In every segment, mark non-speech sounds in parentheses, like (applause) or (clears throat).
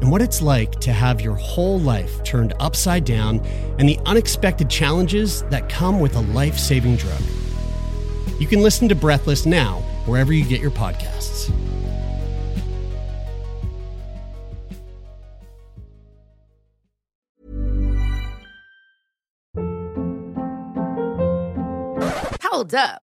and what it's like to have your whole life turned upside down and the unexpected challenges that come with a life saving drug. You can listen to Breathless now, wherever you get your podcasts. Hold up.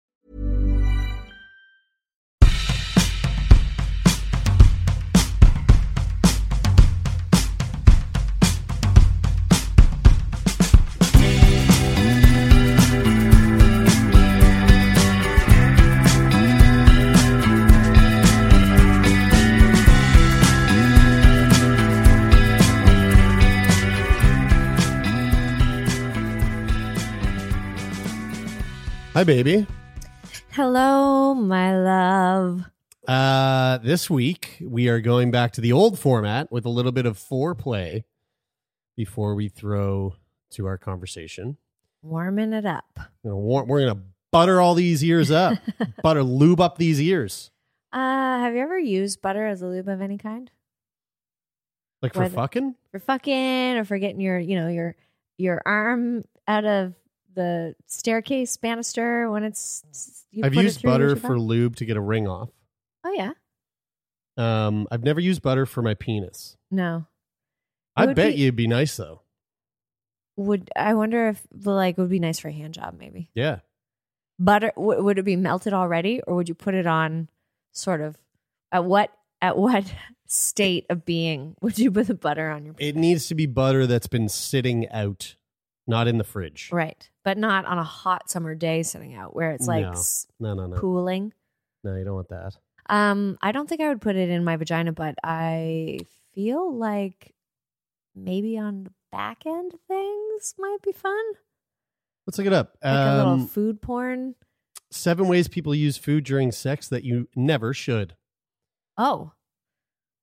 Hi, baby. Hello, my love. Uh, this week, we are going back to the old format with a little bit of foreplay before we throw to our conversation. Warming it up. We're gonna, war- we're gonna butter all these ears up, (laughs) butter lube up these ears, Uh, have you ever used butter as a lube of any kind? like for Whether- fucking. For fucking or for getting your, you know, your your arm out of the staircase banister when it's you know. I've used butter for lube to get a ring off. Oh yeah. Um, I've never used butter for my penis. No. I would bet be- you it'd be nice though. Would I wonder if the like would be nice for a hand job maybe. Yeah. Butter w- would it be melted already or would you put it on sort of at what at what (laughs) state of being would you put the butter on your Penis? It needs to be butter that's been sitting out, not in the fridge. Right. But not on a hot summer day sitting out where it's like No. No, no, no. cooling. No, you don't want that. Um, I don't think I would put it in my vagina, but I feel like maybe on the back end things might be fun. Let's look it up. Like a little Um, food porn. seven ways people use food during sex that you never should. Oh.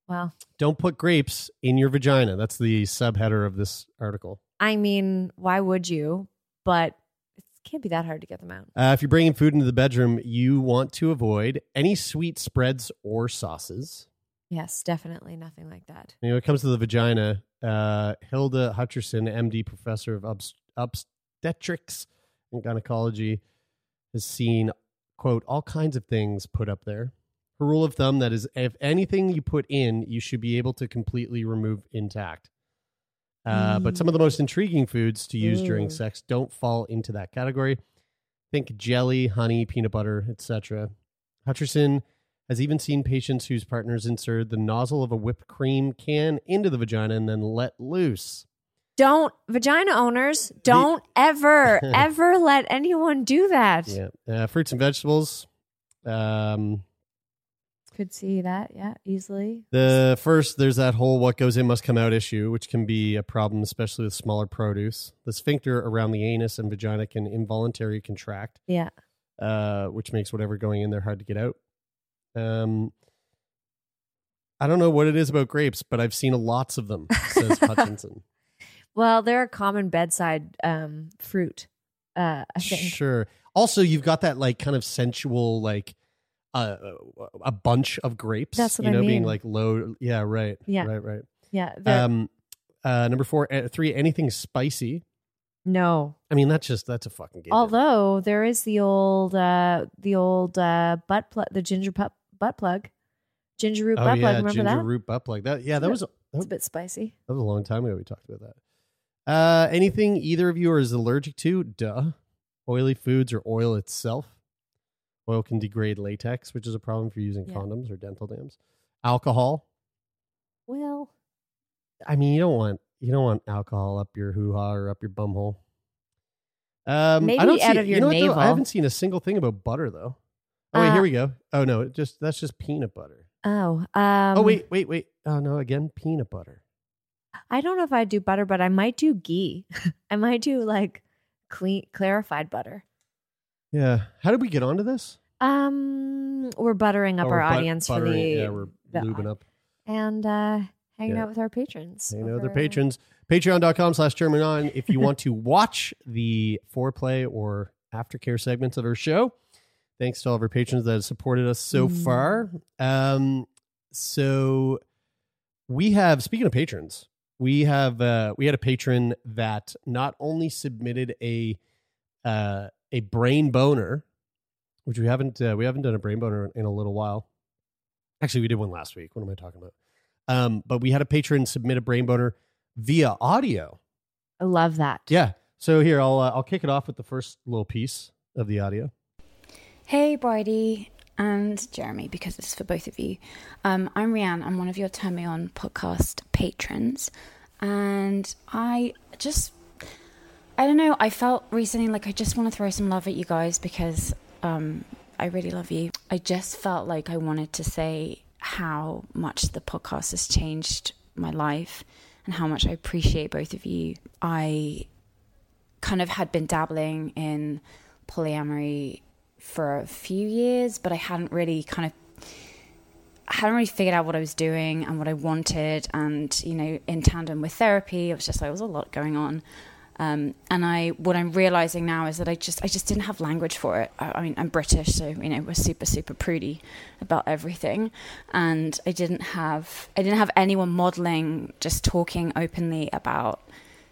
Well, Don't put grapes in your vagina. That's the subheader of this article. I mean, why would you? But it can't be that hard to get them out. Uh, if you're bringing food into the bedroom, you want to avoid any sweet spreads or sauces. Yes, definitely nothing like that. You know, when it comes to the vagina, uh, Hilda Hutcherson, MD, professor of obst- obstetrics and gynecology, has seen, quote, all kinds of things put up there. Her rule of thumb that is, if anything you put in, you should be able to completely remove intact. Uh, But some of the most intriguing foods to use during sex don't fall into that category. Think jelly, honey, peanut butter, etc. Hutcherson has even seen patients whose partners inserted the nozzle of a whipped cream can into the vagina and then let loose. Don't vagina owners don't ever (laughs) ever let anyone do that. Yeah. Uh, fruits and vegetables. Um, Could see that, yeah, easily. the first, there's that whole "what goes in must come out" issue, which can be a problem, especially with smaller produce. The sphincter around the anus and vagina can involuntarily contract, Yeah. uh, which makes whatever going in there hard to get out. Um, I don't know what it is about grapes, but I've seen lots of them, says (laughs) Hutcherson. Well, they're a common bedside um, fruit. Uh, I think. Sure. Also, you've got that like kind of sensual, like uh, a bunch of grapes. That's what you I know, being like low. Yeah, right. Yeah. right, right. Yeah. Um, uh, number four, uh, three. Anything spicy? no. I mean, that's just that's a fucking given. Although there is the old, uh, the old uh, butt plug, the ginger pu- butt plug, ginger root oh butt yeah, plug. Remember ginger that? root butt plug. That yeah, that Isn't was it- that It's a bit spicy. That was a long time ago. We talked about that. Uh, anything either of you are is allergic to? Duh. Oily foods or oil itself. Oil can degrade latex, which is a problem if you're using Yeah. condoms or dental dams. Alcohol. Well, I mean, you don't want you don't want alcohol up your hoo ha or up your bum hole. Um, Maybe I don't out see, of your you know what, though? navel. I haven't seen a single thing about butter though. Oh wait, Uh, here we go. Oh no, it just that's just peanut butter. oh, um, oh wait, wait, wait. Oh no, again peanut butter. I don't know if I do butter, but I might do ghee. (laughs) I might do like clean, clarified butter. Yeah. How did we get onto this? Um, we're buttering up Oh, our we're but- audience for buttering the yeah, we're the- lubing up. and uh, hanging Yeah. out with our patrons. You know, the over- patrons. Patreon.com slash German on if you want to watch the foreplay or aftercare segments of our show. Thanks to all of our patrons that have supported us so Mm. far. Um, so we have speaking of patrons, we have uh, we had a patron that not only submitted a uh, a brain boner, which we haven't uh, we haven't done a brain boner in a little while. Actually, we did one last week. What am I talking about? Um, but we had a patron submit a brain boner via audio. I love that. Yeah. So here, I'll uh, I'll kick it off with the first little piece of the audio. Hey, Bridie and Jeremy, because it's for both of you. Um, I'm Rianne. I'm one of your Turn Me On podcast patrons. And I just, I don't know, I felt recently like I just want to throw some love at you guys because um, I really love you. I just felt like I wanted to say how much the podcast has changed my life and how much I appreciate both of you. I kind of had been dabbling in polyamory for a few years, but I hadn't really kind of I hadn't really figured out what I was doing and what I wanted. And you know, in tandem with therapy, it was just like there was a lot going on. Um, and I, what I'm realizing now is that I just, I just didn't have language for it. I, I mean, I'm British, so you know, we're super, super prudy about everything, and I didn't have, I didn't have anyone modeling, just talking openly about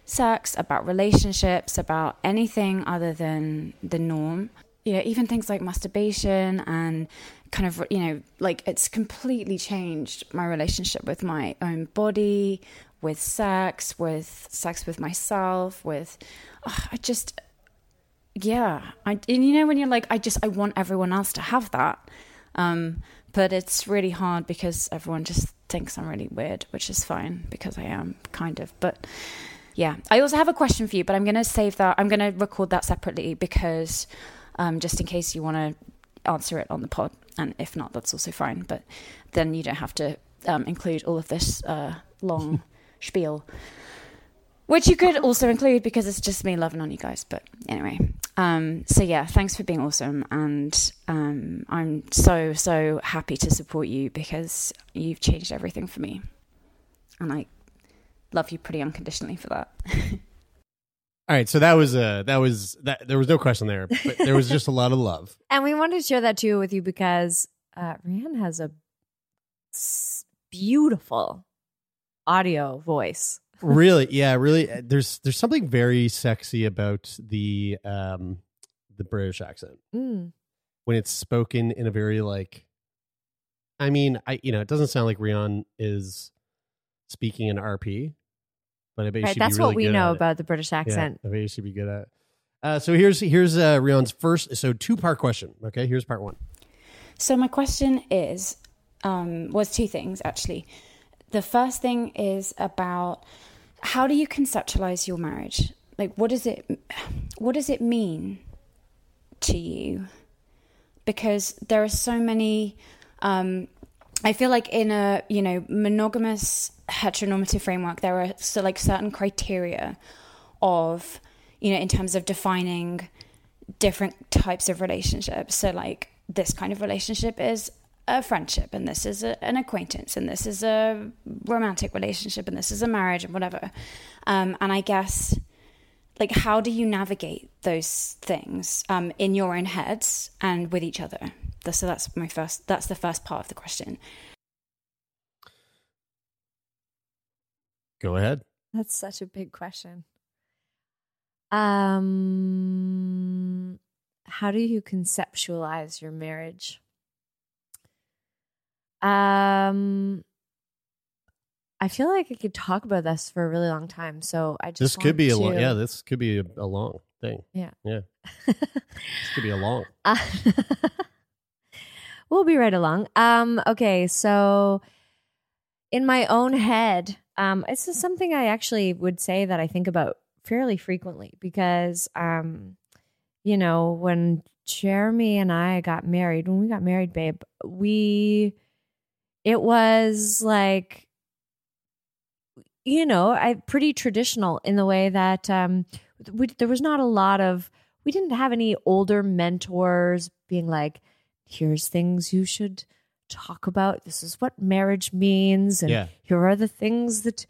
sex, about relationships, about anything other than the norm. You know, even things like masturbation and kind of, you know, like it's completely changed my relationship with my own body, with sex, with sex with myself, with, oh, I just, yeah. I, and you know, when you're like, I just, I want everyone else to have that. Um, but it's really hard because everyone just thinks I'm really weird, which is fine because I am kind of. But yeah, I also have a question for you, but I'm going to save that. I'm going to record that separately because um, just in case you want to answer it on the pod. And if not, that's also fine. But then you don't have to um, include all of this uh, long spiel, which you could also include because it's just me loving on you guys. But anyway, um, so yeah, thanks for being awesome. And um, I'm so, so happy to support you because you've changed everything for me. And I love you pretty unconditionally for that. (laughs) All right, so that was uh that was that there was no question there, but there was just a lot of love. (laughs) And we wanted to share that too with you because uh, Rihanna has a s- beautiful audio voice. really, yeah, really. uh, There's there's something very sexy about the um the British accent Mm. when it's spoken in a very like. I mean, I you know it doesn't sound like Rihanna is speaking in RP, but I bet you Right, she'd that's be really what we good know at it. about the British accent. Yeah, I bet you should be good at. it. Uh, so here's here's uh, Rion's first so two part question. Okay, here's part one. So my question is, um, was two things actually. The first thing is about how do you conceptualize your marriage? Like, what does it, what does it mean to you because there are so many. Um, I feel like in a you know monogamous heteronormative framework, there are so like certain criteria of you know in terms of defining different types of relationships. So like this kind of relationship is a friendship and this is a, an acquaintance and this is a romantic relationship and this is a marriage and whatever um, and i guess like how do you navigate those things um, in your own heads and with each other so that's my first that's the first part of the question Go ahead. That's such a big question. Um, how do you conceptualize your marriage? Um, I feel like I could talk about this for a really long time. So I just This could be a long, yeah, this could be a, a long thing. yeah. Yeah. This could be a long. (laughs) Uh, (laughs) we'll be right along. Um, okay, so in my own head, um, this is something I actually would say that I think about fairly frequently because, um, you know, when Jeremy and I got married, when we got married, babe, we, it was like, you know, I pretty traditional in the way that um, we, there was not a lot of we didn't have any older mentors being like, here's things you should talk about. This is what marriage means. And Yeah. here are the things that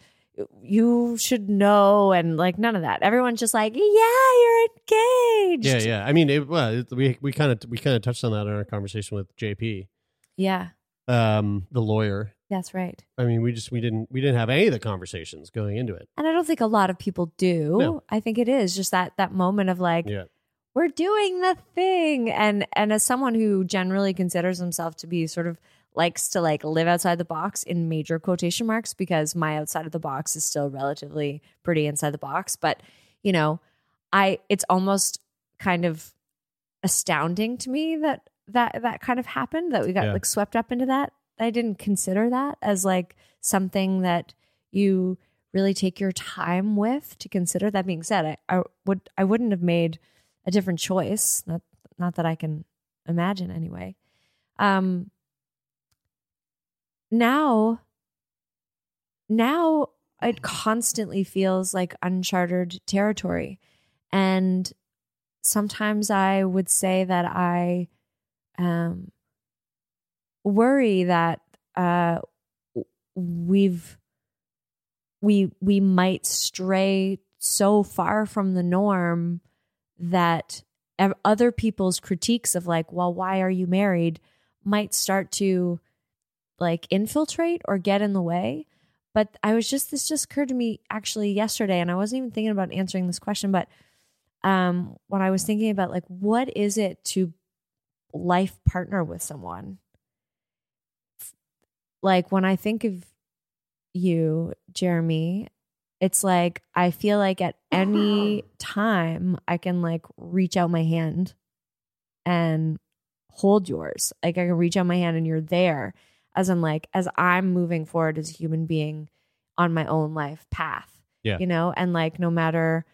you should know. And like none of that. Everyone's just like, yeah, you're engaged. Yeah, yeah. I mean, it, well, it, we we kind of we kind of touched on that in our conversation with JP, Yeah, um, the lawyer. that's right. I mean, we just we didn't we didn't have any of the conversations going into it. And I don't think a lot of people do. No. I think it is just that that moment of like, Yeah, we're doing the thing and and as someone who generally considers himself to be sort of likes to like live outside the box in major quotation marks because my outside of the box is still relatively pretty inside the box but you know i it's almost kind of astounding to me that that that kind of happened that we got Yeah. like swept up into that i didn't consider that as like something that you really take your time with to consider. That being said i, I would i wouldn't have made a different choice not not that i can imagine anyway. Um now now it constantly feels like uncharted territory. And sometimes i would say that i um worry that uh we've we we might stray so far from the norm that other people's critiques of like well why are you married? might start to like infiltrate or get in the way. But i was just this just occurred to me actually yesterday and i wasn't even thinking about answering this question but um when i was thinking about like what is it to life partner with someone. Like when i think of you jeremy it's like i feel like at any time i can like reach out my hand and hold yours. Like i can reach out my hand and you're there. As i'm like as i'm moving forward as a human being on my own life path Yeah. you know? And like no matter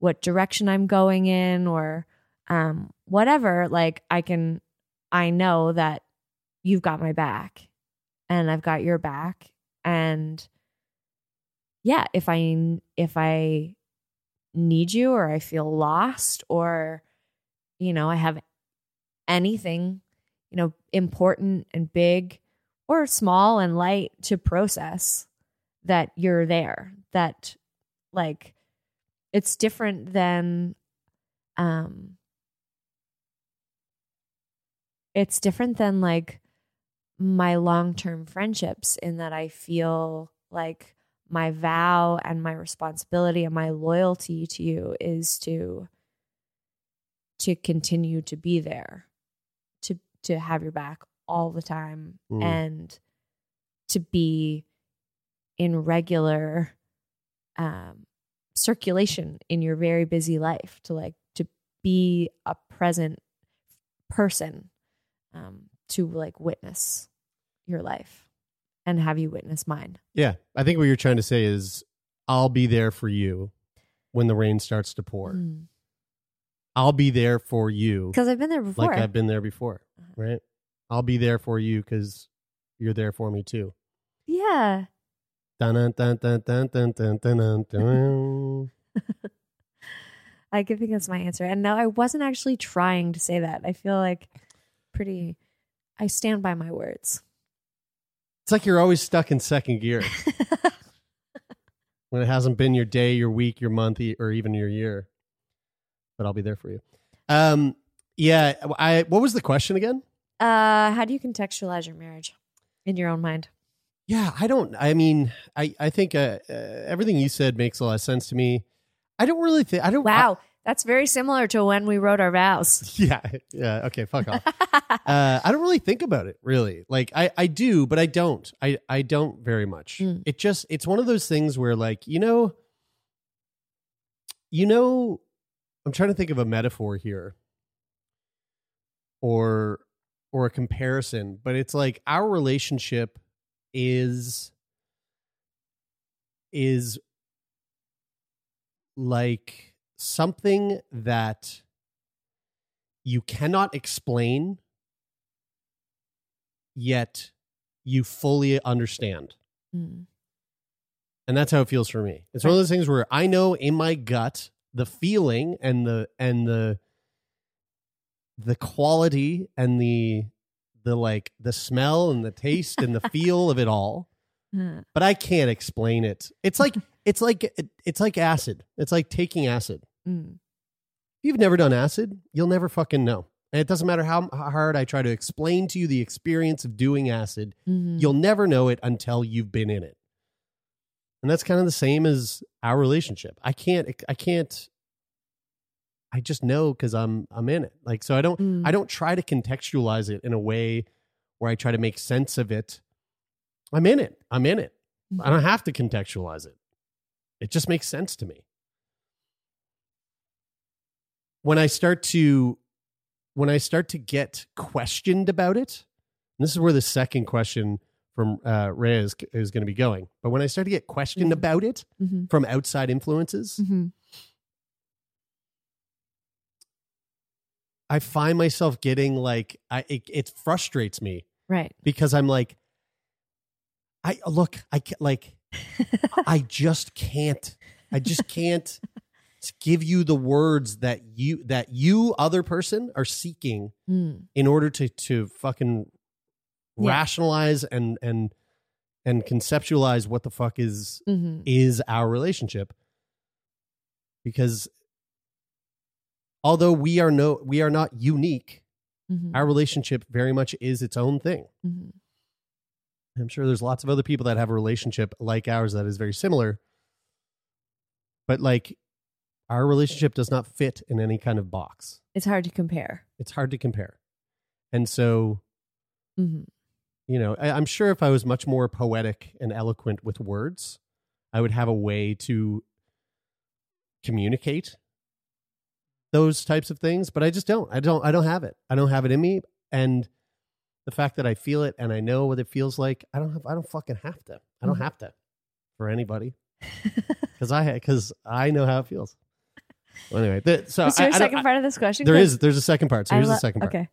what direction i'm going in or um whatever like i can i know that you've got my back and i've got your back. And yeah if i if i need you or i feel lost or you know i have anything you know important and big or small and light to process that you're there that like it's different than um it's different than like my long-term friendships in that I feel like my vow and my responsibility and my loyalty to you is to to continue to be there to to have your back all the time Mm. and to be in regular um circulation in your very busy life to like to be a present person um, to like witness your life and have you witness mine. Yeah. I think what you're trying to say is I'll be there for you when the rain starts to pour. Mm. I'll be there for you. Because I've been there before. Like I've been there before. Right. I'll be there for you because you're there for me too. Yeah. I could think that's my answer. And no, I wasn't actually trying to say that. I feel like pretty, I stand by my words. It's like you're always stuck in second gear (laughs) when it hasn't been your day, your week, your month, or even your year. But I'll be there for you. Um, yeah. I. What was the question again? Uh, how do you contextualize your marriage in your own mind? Yeah, I don't. I mean, I I think uh, uh, everything you said makes a lot of sense to me. I don't really think. I don't. Wow. That's very similar to when we wrote our vows. (laughs) yeah. Yeah. Okay. Fuck off. uh, I don't really think about it. Really, like I I do, but I don't. I I don't very much. Mm. It just it's one of those things where like you know, you know, I'm trying to think of a metaphor here, or or a comparison, but it's like our relationship is is like something that you cannot explain yet you fully understand. Mm. and that's how it feels for me. It's one of those things where i know in my gut the feeling and the and the the quality and the the like the smell and the taste and the (laughs) feel of it all Mm. but i can't explain it. It's like it's like it's like acid. It's like taking acid Mm. if you've never done acid, you'll never fucking know. And it doesn't matter how hard I try to explain to you the experience of doing acid, Mhm. you'll never know it until you've been in it. And that's kind of the same as our relationship. I can't I can't I just know cuz I'm I'm in it. Like so I don't Mm. I don't try to contextualize it in a way where I try to make sense of it. I'm in it. I'm in it. I don't have to contextualize it. It just makes sense to me. When I start to when I start to get questioned about it, and this is where the second question from uh, Ray is, is going to be going. But when I start to get questioned Mm. about it Mhm. from outside influences, Mhm. I find myself getting like I it, it frustrates me Right. because I'm like, I look, I like, (laughs) I just can't, I just can't give you the words that you that you other person are seeking Mm. in order to to fucking Yeah. rationalize and and and conceptualize what the fuck is Mhm. is our relationship because although we are no we are not unique Mhm. our relationship very much is its own thing Mhm. I'm sure there's lots of other people that have a relationship like ours that is very similar. But like our relationship does not fit in any kind of box. It's hard to compare. It's hard to compare. And so, Mhm. you know, I, I'm sure if I was much more poetic and eloquent with words, I would have a way to communicate those types of things, but I just don't. I don't I don't have it. I don't have it in me and the fact that I feel it and I know what it feels like, I don't have I don't fucking have to. I don't Mhm. have to for anybody. (laughs) Cuz I cuz I know how it feels. Well, anyway, the, so Is there I- a I don't- second part of this question? There is. there's a second part. So here's lo- the second part. Okay.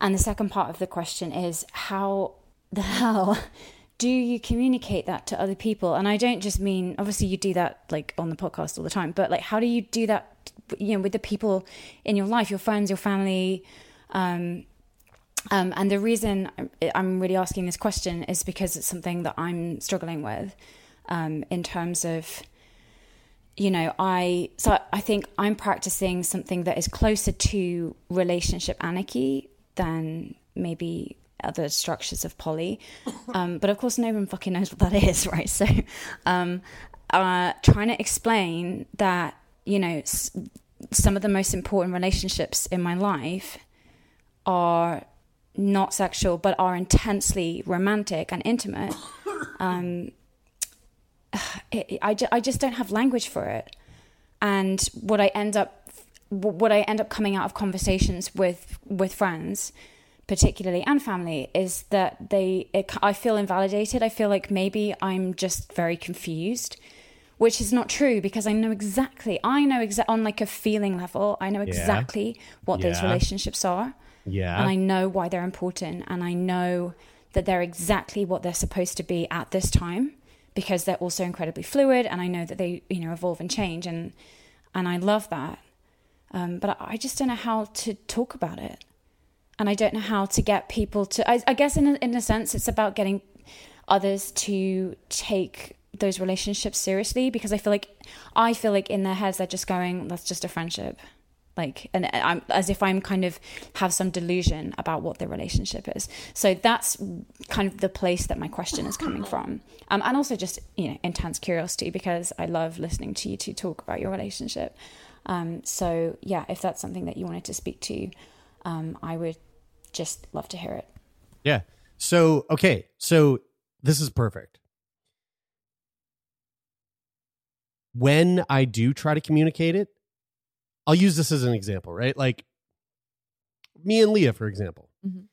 And the second part of the question is how the hell do you communicate that to other people? And I don't just mean obviously you do that like on the podcast all the time, but like how do you do that you know with the people in your life, your friends, your family? Um, um, and the reason I'm- I'm really asking this question is because it's something that I'm struggling with um, in terms of you know i so i think i'm practicing something that is closer to relationship anarchy than maybe other structures of poly. (laughs) Um, but of course no one fucking knows what that is (laughs) right? So um, uh, trying to explain that you know s- some of the most important relationships in my life are not sexual but are intensely romantic and intimate. (laughs) Um, (sighs) it, I, ju- I just don't have language for it. And what i end up what i end up coming out of conversations with with friends particularly and family is that they it, i feel invalidated. I feel like maybe i'm just very confused which is not true because i know exactly i know exa- on like a feeling level i know exactly what those relationships are. Yeah. and I know why they're important, and I know that they're exactly what they're supposed to be at this time because they're also incredibly fluid, and I know that they you know evolve and change, and and I love that. Um, but I just don't know how to talk about it, and I don't know how to get people to. I, I guess in a, in a sense, it's about getting others to take those relationships seriously because I feel like I feel like in their heads they're just going, "That's just a friendship." Like and i'm as if i'm kind of have some delusion about what the relationship is so that's kind of the place that my question is coming from um, and also just you know intense curiosity because i love listening to you two talk about your relationship um, so yeah if that's something that you wanted to speak to um, i would just love to hear it Yeah. So, okay. So this is perfect. When I do try to communicate it, I'll use this as an example, right? Like me and Leah, for example. Mhm.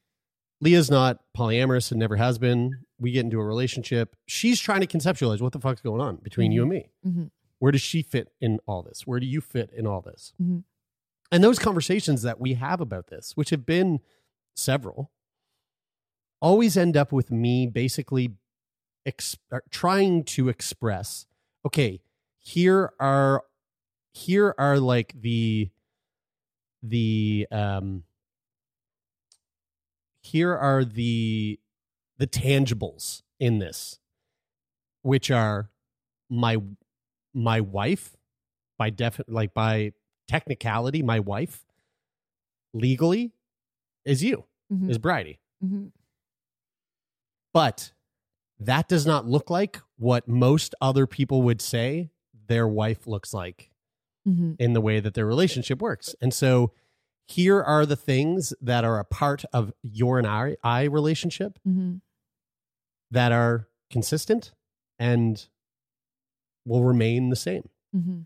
Leah's not polyamorous and never has been. We get into a relationship. She's trying to conceptualize what the fuck's going on between you and me. Mhm. Where does she fit in all this? Where do you fit in all this? Mhm. And those conversations that we have about this, which have been several, always end up with me basically ex- or trying to express okay here are here are like the the um here are the the tangibles in this which are my my wife by def like by technicality my wife legally is you Mhm. is bridie Mhm. but that does not look like what most other people would say their wife looks like Mhm. in the way that their relationship works. And so here are the things that are a part of your and I, I relationship Mhm. that are consistent and will remain the same. Mhm.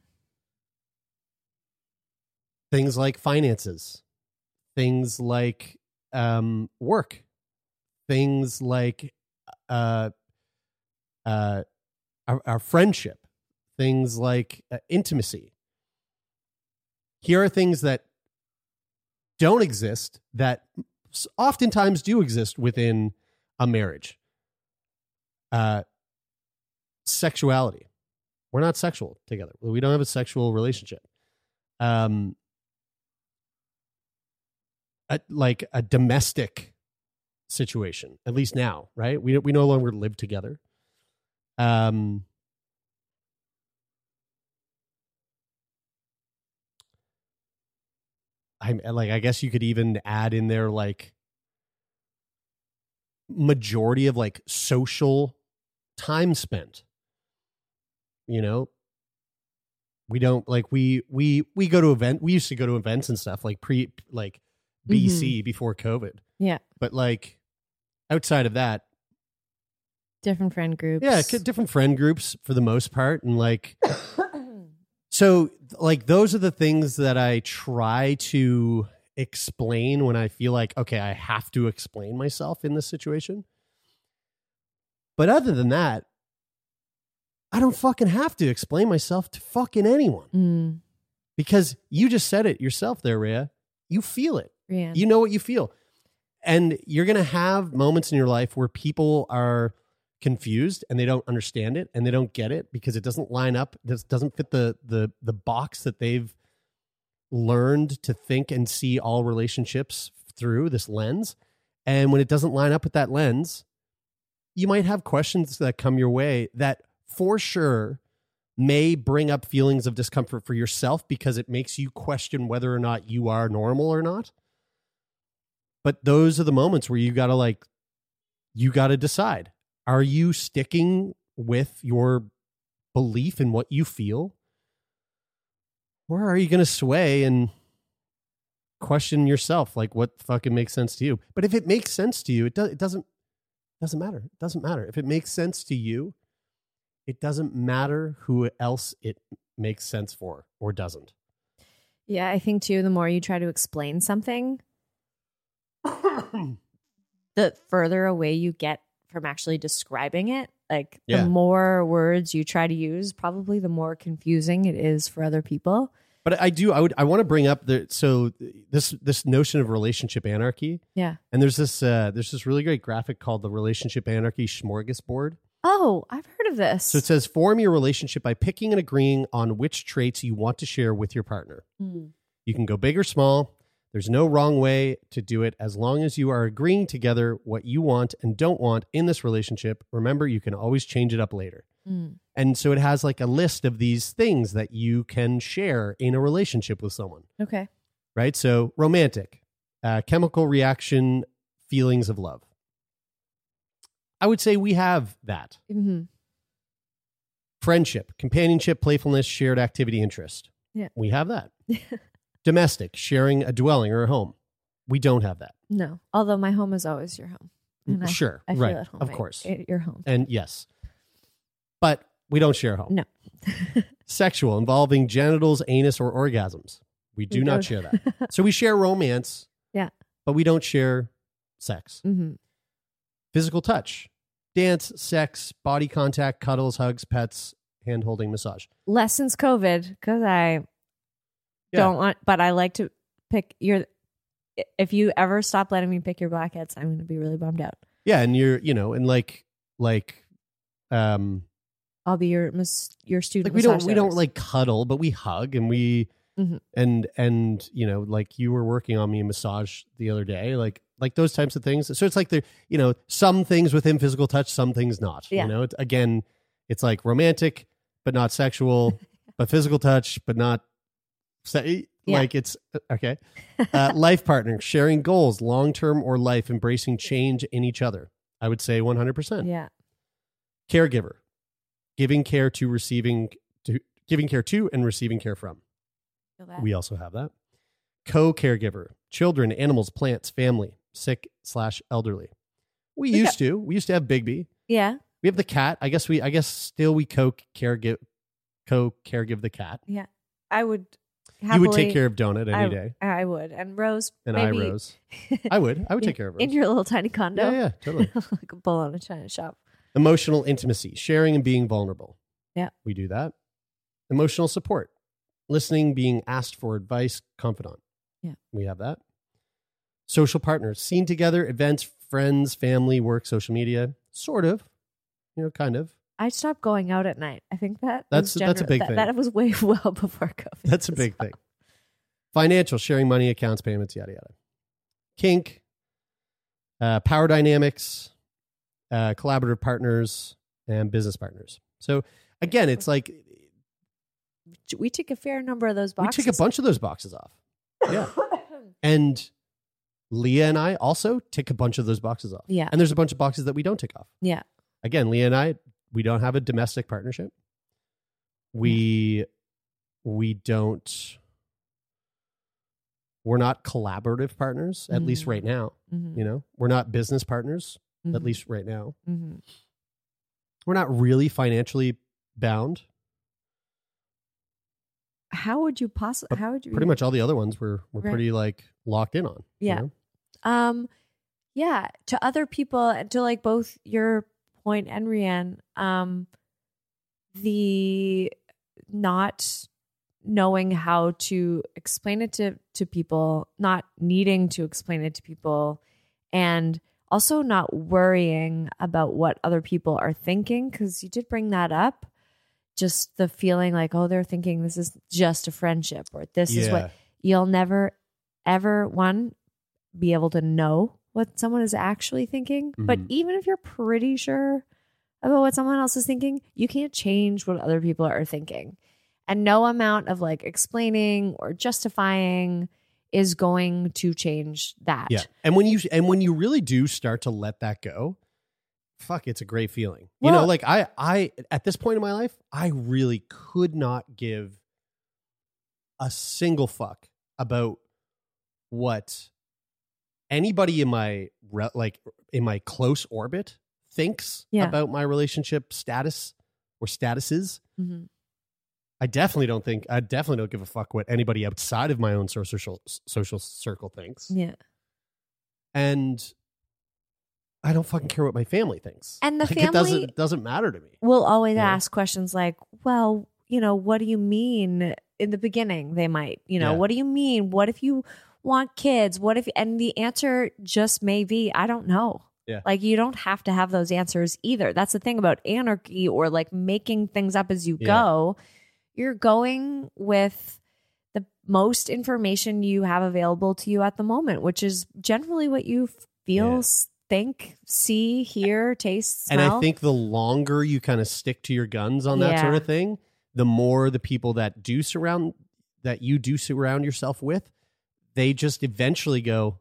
Things like finances, things like um, work, things like uh, uh, our, our friendship, things like uh, intimacy. Here are things that don't exist that oftentimes do exist within a marriage. Uh, sexuality. We're not sexual together. We don't have a sexual relationship. Um, a, like a domestic situation, at least now, right? We we no longer live together. Um, I like. I guess you could even add in there like majority of like social time spent. You know, we don't like we we we go to event. We used to go to events and stuff like pre like BC mm-hmm. before COVID, Yeah. but like outside of that, Different friend groups. yeah, different friend groups for the most part, and like (coughs) so like those are the things that I try to explain when I feel like okay, I have to explain myself in this situation. But other than that, I don't fucking have to explain myself to fucking anyone Mm, because you just said it yourself there, Rhea. You feel it. yeah. You know what you feel. And you're going to have moments in your life where people are confused and they don't understand it and they don't get it because it doesn't line up. This doesn't fit the the the box that they've learned to think and see all relationships through this lens. And when it doesn't line up with that lens, you might have questions that come your way that for sure may bring up feelings of discomfort for yourself because it makes you question whether or not you are normal or not. But those are the moments where you got to like, you got to decide are you sticking with your belief in what you feel? Or are you going to sway and question yourself like what fucking makes sense to you? But if it makes sense to you, it, does, it doesn't doesn't matter. It doesn't matter. If it makes sense to you, it doesn't matter who else it makes sense for or doesn't. Yeah, I think too, the more you try to explain something, (coughs) the further away you get from actually describing it. Like Yeah. the more words you try to use, probably the more confusing it is for other people. But I do. I would. I want to bring up the so this this notion of relationship anarchy. Yeah. And there's this uh, there's this really great graphic called the relationship anarchy smorgasbord. Oh, I've heard of this. So it says form your relationship by picking and agreeing on which traits you want to share with your partner. Hmm. You can go big or small. There's no wrong way to do it as long as you are agreeing together what you want and don't want in this relationship. Remember, you can always change it up later. Mm. And so it has like a list of these things that you can share in a relationship with someone, Okay. right? So romantic, uh, chemical reaction, feelings of love. I would say we have that. hmm Friendship, companionship, playfulness, shared activity, interest. Yeah. We have that. (laughs) Domestic, sharing a dwelling or a home. We don't have that. No. Although my home is always your home. I- sure. I right. at home Of course. at your home. And yes. But we don't share a home. No. (laughs) Sexual, involving genitals, anus, or orgasms. We do We not share that. (laughs) so we share romance, Yeah. but we don't share sex. hmm Physical touch, dance, sex, body contact, cuddles, hugs, pets, hand holding, massage. Less since COVID because I Yeah. don't want, but I like to pick your. If you ever stop letting me pick your blackheads, I'm going to be really bummed out. Yeah, and you're, you know, and like, like, um, I'll be your mas- your student. like we don't we don't like cuddle, but we hug and we Mhm. and and you know like you were working on me a massage the other day, like like those types of things. So it's like there, you know, some things within physical touch, some things not. Yeah. You know, it's, again, it's like romantic but not sexual, (laughs) but physical touch but not. Se- Yeah. Like it's okay. Uh, (laughs) life partner, sharing goals, long term or life, embracing change in each other. I would say one hundred percent Yeah. caregiver giving care to receiving to giving care to and receiving care from we also have that co-caregiver children animals plants family sick slash elderly we used to we used to have bigby yeah. we have the cat i guess we i guess still we co caregive co caregive the cat Yeah. I would. You would take care of donut any I, day I would. And Rose. and maybe, i rose (laughs) i would i would take care of Rose in your little tiny condo. yeah yeah totally (laughs) like a bull on a china shop. emotional intimacy sharing and being vulnerable Yeah. we do that emotional support listening being asked for advice confidant Yeah. we have that social partners seen together events friends family work social media sort of you know kind of I stopped going out at night. I think that That's- was that's a big that, thing. That was way (laughs) well before COVID. that's a big well. thing financial sharing money accounts payments yada yada kink uh, power dynamics uh, collaborative partners and business partners so again it's like We took a fair number of those boxes. we took a bunch of those boxes off yeah (laughs) and leah and i also tick a bunch of those boxes off Yeah. and there's a bunch of boxes that we don't tick off Yeah. again leah and i we don't have a domestic partnership we we don't we're not collaborative partners at least Mhm. right now Mhm. you know we're not business partners at Mhm. least right now Mhm. we're not really financially bound How would you possibly? How would you? pretty much all the other ones we're we're Right. pretty like locked in on you Yeah. know? Um, yeah. To other people, and to like both your point and Rianne, um, the not knowing how to explain it to to people, not needing to explain it to people, and also not worrying about what other people are thinking because you did bring that up. Just the feeling like, oh, they're thinking this is just a friendship, or this is what you'll never ever one be able to know what someone is actually thinking. But Mhm. even if you're pretty sure about what someone else is thinking, you can't change what other people are thinking. And no amount of like explaining or justifying is going to change that. Yeah. And when you and when you really do start to let that go, fuck, it's a great feeling. you know, like I I at this point in my life, I really could not give a single fuck about what anybody in my re- like in my close orbit thinks Yeah. about my relationship status or statuses. Mhm. I definitely don't think I definitely don't give a fuck what anybody outside of my own social social circle thinks Yeah. and I don't fucking care what my family thinks. And the Like, it family- doesn't it doesn't matter to me. We'll always ask questions like, well, you know, what do you mean in the beginning they might you know Yeah. what do you mean what if you want kids what if and the answer just may be i don't know Yeah. like you don't have to have those answers either that's the thing about anarchy or like making things up as you Yeah. go you're going with the most information you have available to you at the moment which is generally what you feel Yeah. think see hear taste smell. And I think the longer you kind of stick to your guns on that sort of thing, the more the people that do surround that you do surround yourself with, they just eventually go,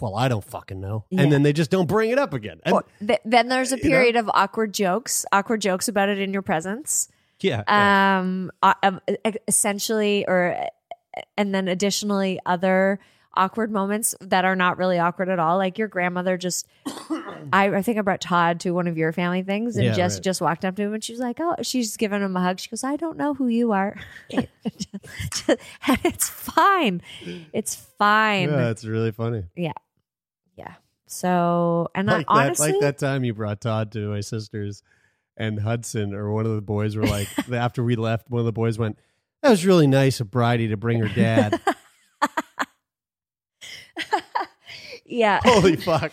"Well, I don't fucking know," Yeah. and then they just don't bring it up again. And, th- then there's a you know? period of awkward jokes, awkward jokes about it in your presence. yeah, yeah. Um, uh, um, essentially, or and then additionally, other awkward moments that are not really awkward at all. Like your grandmother just, (coughs) I, I think I brought Todd to one of your family things, and Yeah, just right. just walked up to him and she was like, "Oh," she's giving him a hug. She goes, "I don't know who you are," (laughs) (laughs) and it's fine. It's fine. yeah, it's really funny. yeah. Yeah. So, and Like I, that, honestly, like that time you brought Todd to my sister's, and Hudson or one of the boys were like, (laughs) after we left, one of the boys went, "That was really nice of Bridie to bring her dad." Yeah, (laughs) Holy (laughs) fuck!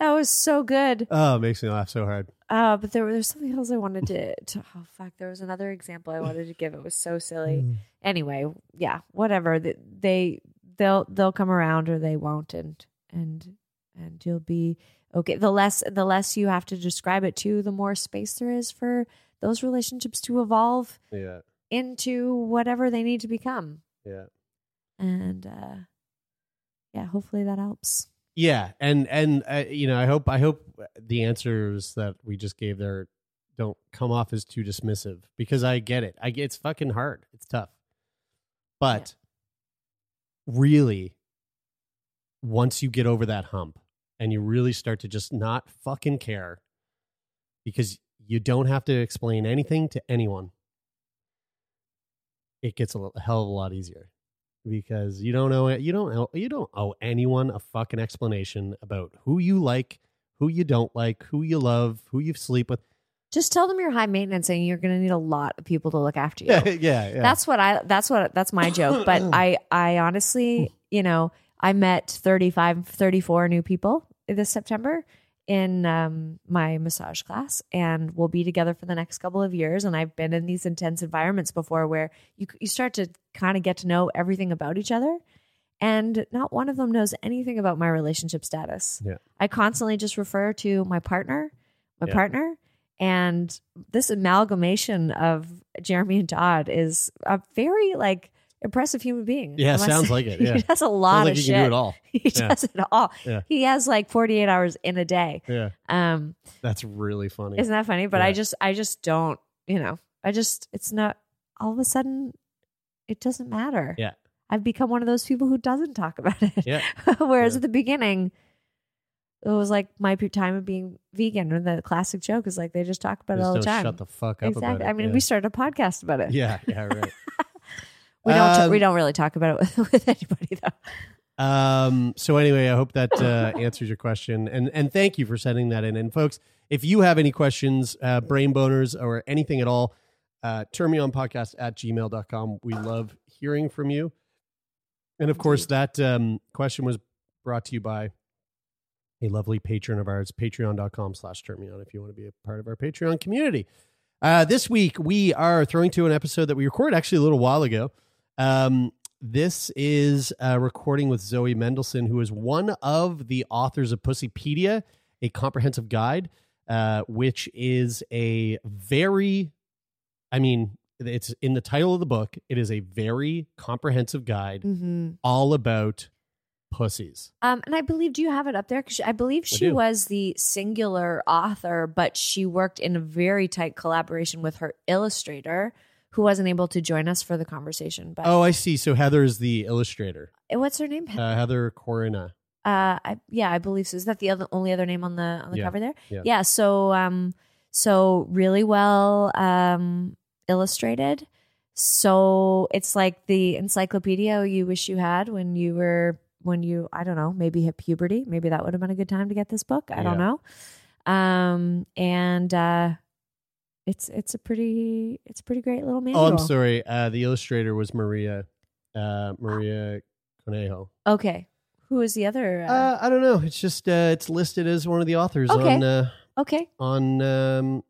that was so good. Oh, it makes me laugh so hard. Uh, but there there's something else I wanted to, (laughs) to. Oh fuck! There was another example I wanted to give. It was so silly. Mm. Anyway, yeah, whatever. They, they they'll they'll come around or they won't, and and and you'll be okay. The less the less you have to describe it to, the more space there is for those relationships to evolve Yeah, into whatever they need to become. yeah. And uh, yeah, hopefully that helps. Yeah, and and uh, you know, I hope I hope the answers that we just gave there don't come off as too dismissive because I get it. I get it's fucking hard. It's tough. But really once you get over that hump and you really start to just not fucking care because you don't have to explain anything to anyone. It gets a hell of a lot easier because you don't know you don't know you don't owe anyone a fucking explanation about who you like, who you don't like, who you love, who you sleep with. Just tell them you're high maintenance and you're going to need a lot of people to look after you. Yeah, (laughs) yeah, yeah. That's what I that's what that's my joke, but (coughs) I I honestly, you know, I met 35 34 new people this September in um, my massage class and we'll be together for the next couple of years and I've been in these intense environments before where you you start to kind of get to know everything about each other and not one of them knows anything about my relationship status. Yeah. I constantly just refer to my partner, my Yeah. partner, and this amalgamation of Jeremy and Todd is a very like impressive human being. Yeah, must sounds (laughs) like it, yeah. he does a lot like of you shit. can do it all. (laughs) He Yeah. does it all. Yeah. He has like 48 hours in a day. Yeah, Um, that's really funny. isn't that funny? But I just, I just don't, you know, I just, it's not all of a sudden, it doesn't matter. Yeah. I've become one of those people who doesn't talk about it. Yeah. (laughs) Whereas Yeah. at the beginning, it was like my time of being vegan, or the classic joke is like they just talk about Just it all the time. shut the fuck up exactly. about it. I mean, yeah. we started a podcast about it. Yeah, yeah, right. We don't. Um, we don't really talk about it with, (laughs) with anybody though. Um, so anyway, I hope that uh, answers your question, and and thank you for sending that in. And folks, if you have any questions, uh, brain boners, or anything at all, uh, turn me on podcast at gmail.com. We love hearing from you. And of course, that um, question was brought to you by a lovely patron of ours, patreon.com slash turn me on if you want to be a part of our Patreon community. Uh, this week, we are throwing to an episode that we recorded actually a little while ago. Um, this is a recording with Zoe Mendelson, who is one of the authors of Pussypedia, a comprehensive guide, uh, which is a very, I mean, it's in the title of the book. It is a very comprehensive guide Mm-hmm. all about pussies. Um, and I believe, do you have it up there? Because I believe she do. was the singular author, but she worked in a very tight collaboration with her illustrator, who wasn't able to join us for the conversation. But Oh, I see. So Heather is the illustrator. Uh, what's her name? Uh, Heather Corinna. Uh, I, yeah, I believe so. Is that the other only other name on the on the Yeah, cover there? yeah. yeah. So, um, so really well um illustrated. So it's like the encyclopedia you wish you had when you were when you I don't know maybe hit puberty. Maybe that would have been a good time to get this book. I don't know. Um, and uh, it's it's a pretty it's a pretty great little manual. Oh, I'm sorry. Uh, the illustrator was Maria uh, Maria Conejo. Okay, who is the other? Uh, Uh, I don't know. It's just uh, it's listed as one of the authors Okay. on uh, okay. on um,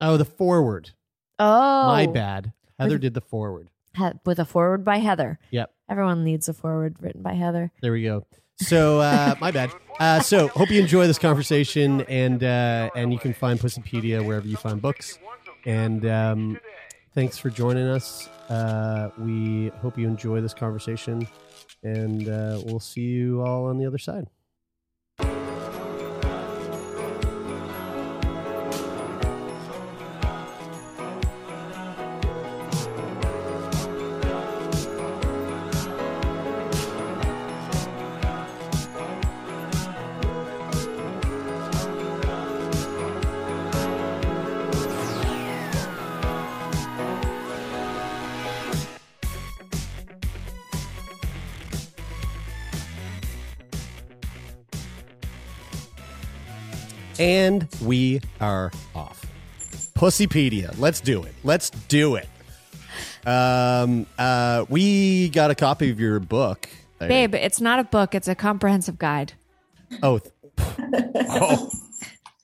oh the forward. Oh, My bad. Heather With- did the forward. He- with a forward by Heather. Yep. Everyone needs a forward written by Heather. There we go. So uh, my bad. Uh, so hope you enjoy this conversation, and uh, and you can find Pussypedia wherever you find books. And um, thanks for joining us. Uh, we hope you enjoy this conversation, and uh, we'll see you all on the other side. And we are off. Pussypedia. Let's do it. Let's do it. Um, uh, we got a copy of your book, Babe, it's not a book; it's a comprehensive guide. Oh, oh,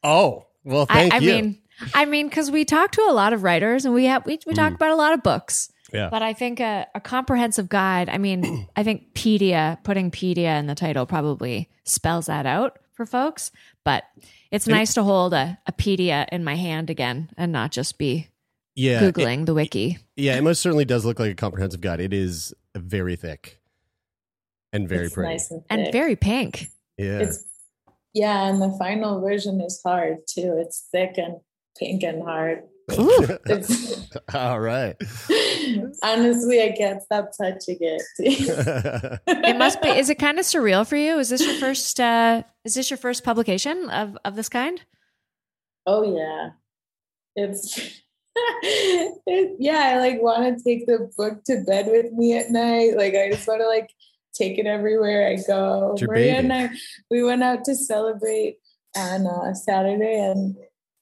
oh. Well, I, thank I you. mean, I mean, because we talk to a lot of writers and we have we, we talk about a lot of books. Yeah. But I think a, a comprehensive guide. I mean, (clears throat) I think pedia, putting pedia in the title probably spells that out for folks. But it's nice to hold a, a pedia in my hand again and not just be yeah, googling the wiki. Yeah, it most certainly does look like a comprehensive guide. It is very thick and very it's pretty. nice and, and very pink. Yeah. It's yeah, and the final version is hard too. It's thick and pink and hard. Ooh. (laughs) It's, All right. honestly, I can't stop touching it. It must be. Is it kind of surreal for you? Is this your first? Uh, is this your first publication of of this kind? oh yeah, it's. (laughs) it, yeah, I like want to take the book to bed with me at night. Like I just want to like take it everywhere I go. Maria baby. and I, we went out to celebrate on uh, Saturday, and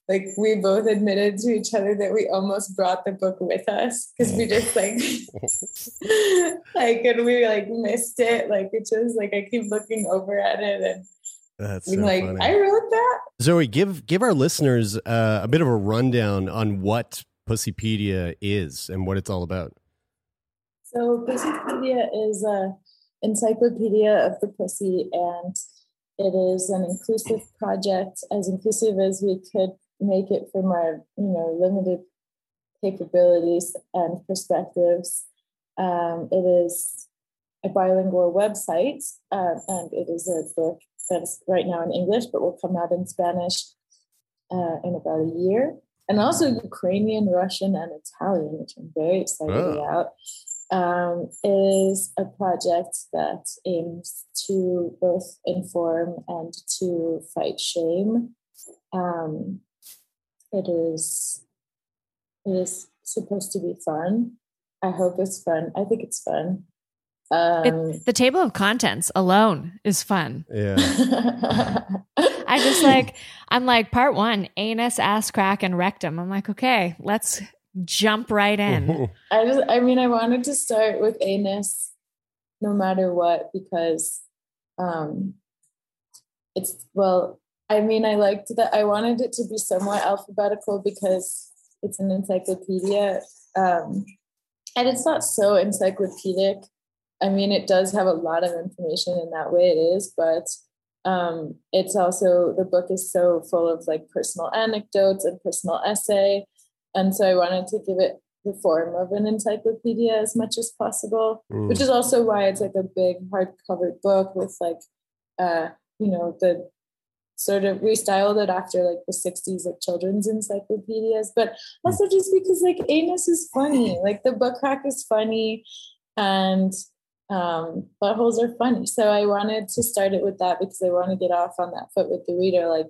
like we both admitted to each other that we almost brought the book with us because we just like (laughs) like and we like missed it. Like it just like I keep looking over at it and That's being so like, funny. I wrote that. Zoe, give give our listeners uh, a bit of a rundown on what Pussypedia is and what it's all about. So Pussypedia is a encyclopedia of the pussy, and it is an inclusive project, as inclusive as we could make it from our you know limited capabilities and perspectives. Um, it is a bilingual website, uh, and it is a book that's right now in English, but will come out in Spanish uh, in about a year, and also Ukrainian, Russian, and Italian, which I'm very excited Oh. about um, is a project that aims to both inform and to fight shame. Um, it is it is supposed to be fun. I hope it's fun. I think it's fun. Um, It, the table of contents alone is fun. Yeah. (laughs) I just like I'm like part one anus, ass crack, and rectum. I'm like, okay, let's jump right in. (laughs) I just, I mean, I wanted to start with anus no matter what because um, it's, well, I mean, I liked that. I wanted it to be somewhat alphabetical because it's an encyclopedia. Um, and it's not so encyclopedic. I mean, it does have a lot of information in that way, it is, but um, it's also, the book is so full of like personal anecdotes and personal essay. And so I wanted to give it the form of an encyclopedia as much as possible, Mm. which is also why it's like a big hardcover book with like, uh, you know, the sort of we styled it after like the 60s like children's encyclopedias, but also just because like anus is funny, like the book crack is funny and um, buttholes are funny. So I wanted to start it with that because I want to get off on that foot with the reader. Like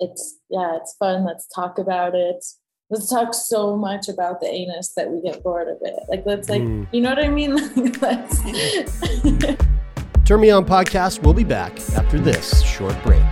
it's yeah, it's fun. Let's talk about it. Let's talk so much about the anus that we get bored of it. Like let's like Mm. you know what I mean? (laughs) let's (laughs) Turn Me On podcast We'll be back after this short break.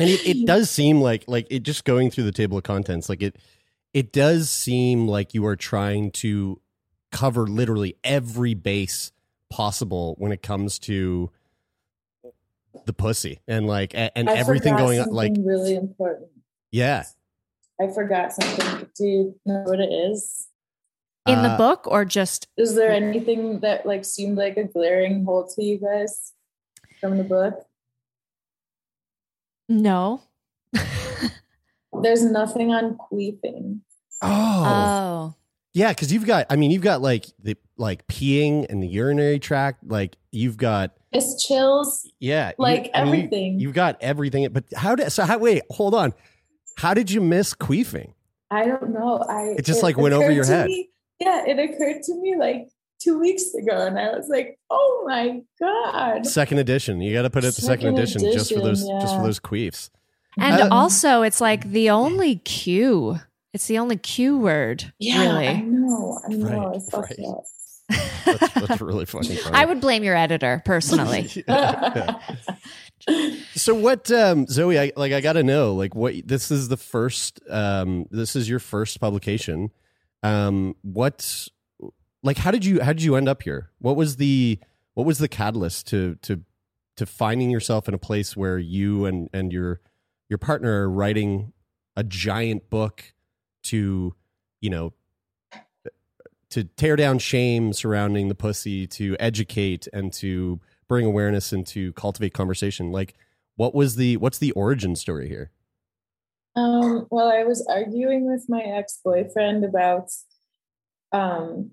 And it, it does seem like like it just going through the table of contents like it it does seem like you are trying to cover literally every base possible when it comes to the pussy and like a- and everything going on like really important. yeah I forgot something. Do you know what it is? In the Uh, book or just Is there anything that like seemed like a glaring hole to you guys from the book? No? (laughs) There's nothing on queefing. oh Oh. yeah because you've got i mean you've got like the like peeing and the urinary tract like you've got It's chills. yeah you- Like I mean, you- everything. you've got everything but how did so how wait hold on how did you miss queefing I don't know. I It just, like, went over your head. me- yeah, it occurred to me like two weeks ago, and I was like, "Oh my god!" second edition you got to put it the second, Second edition, just for those edition, just for those queefs And Uh, also, it's like the only Q. It's the only Q word, Yeah, I know. I know. Right, I fucked right. up. that's, that's really fucking (laughs) funny I would blame your editor personally. (laughs) Yeah. so what um zoe I, like i gotta know like what this is the first um this is your first publication um what like how did you how did you end up here? What was the what was the catalyst to to to finding yourself in a place where you and and your your partner are writing a giant book to you know to tear down shame surrounding the pussy to educate and to bring awareness and to cultivate conversation? Like what was the what's the origin story here? Um, well, I was arguing with my ex-boyfriend about um,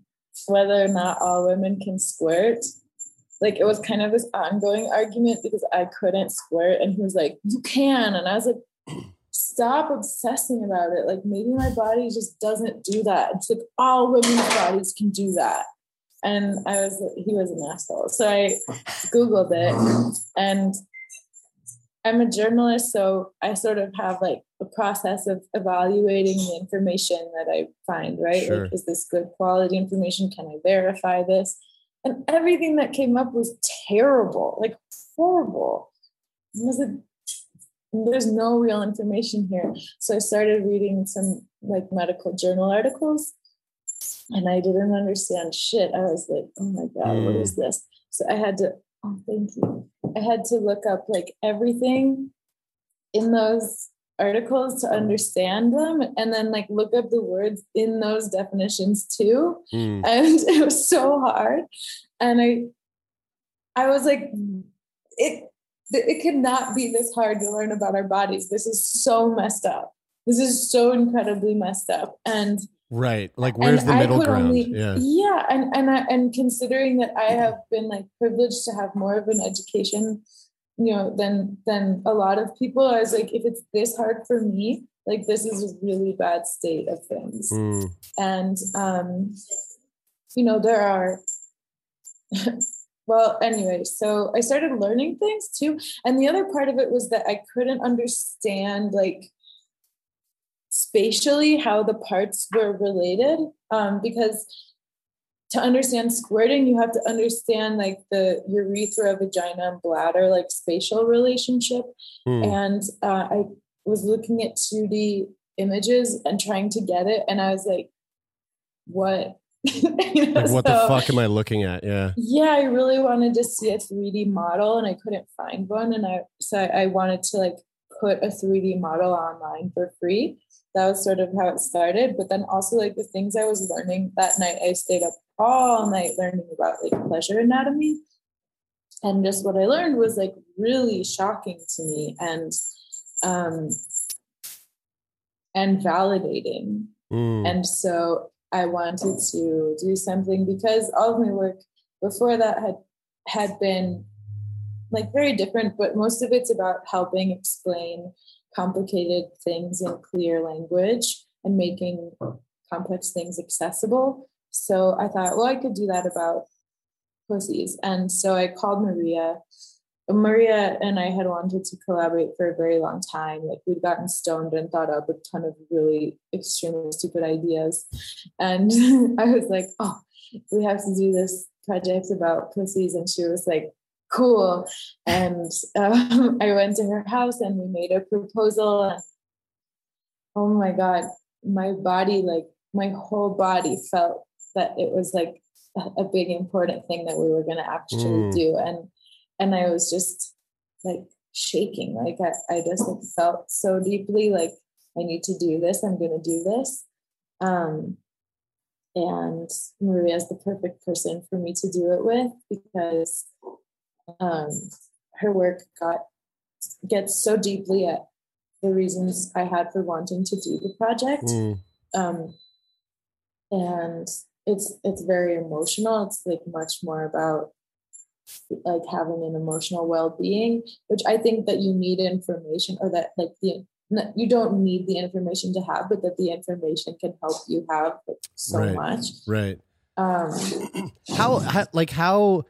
whether or not all women can squirt. Like it was kind of this ongoing argument because I couldn't squirt, and he was like, "You can," and I was like, "Stop obsessing about it. Like maybe my body just doesn't do that. It's like all women's bodies can do that." And I was, he was an asshole. So I googled it, and I'm a journalist, so I sort of have like a process of evaluating the information that I find, right? Sure. Like, is this good quality information? Can I verify this? And everything that came up was terrible, like horrible. It was a, there's no real information here. So I started reading some like medical journal articles and I didn't understand shit. I was like, oh my God, what mm. is this? So I had to, oh, thank you. I had to look up like everything in those articles to understand them and then like look up the words in those definitions too. Hmm. And (laughs) it was so hard. And I I was like, it it could not be this hard to learn about our bodies. This is so messed up. This is so incredibly messed up. And right like where's and the middle ground only- yeah yeah, and and I, and considering that I have been like privileged to have more of an education, you know, than than a lot of people, I was like, if it's this hard for me, like this is a really bad state of things. Hmm. And um, you know, there are (laughs) well, anyway, so I started learning things too. And the other part of it was that I couldn't understand like spatially how the parts were related. Um, because to understand squirting, you have to understand like the urethra, vagina, and bladder, like spatial relationship. Hmm. And uh, I was looking at 2D images and trying to get it. And I was like, what? (laughs) You know, Like, what the fuck am I looking at? Yeah. yeah i really wanted to see a 3d model and i couldn't find one and i so i wanted to like put a 3d model online for free that was sort of how it started. But then also like the things i was learning that night i stayed up all night learning about like pleasure anatomy. And just what i learned was like really shocking to me and um and validating. Mm. and so I wanted to do something because all of my work before that had had been like very different, but most of it's about helping explain complicated things in clear language and making complex things accessible. So I thought, well, I could do that about pussies. And so I called Maria. Maria and I had wanted to collaborate for a very long time. Like we'd gotten stoned and thought up a ton of really extremely stupid ideas. And (laughs) I was like, oh, we have to do this project about pussies. And she was like, cool. And um, (laughs) I went to her house and we made a proposal. And oh my God, my body, like my whole body felt that it was like a, big important thing that we were going to actually Mm. do. And and I was just like shaking. Like I, I just like felt so deeply like I need to do this. I'm going to do this. Um, and Maria is the perfect person for me to do it with because um, her work got gets so deeply at the reasons I had for wanting to do the project. Mm. Um, and it's it's very emotional. It's like much more about like having an emotional well-being which i think that you need information or that like the you don't need the information to have but that the information can help you have like, so Right. much Right. um how, how like how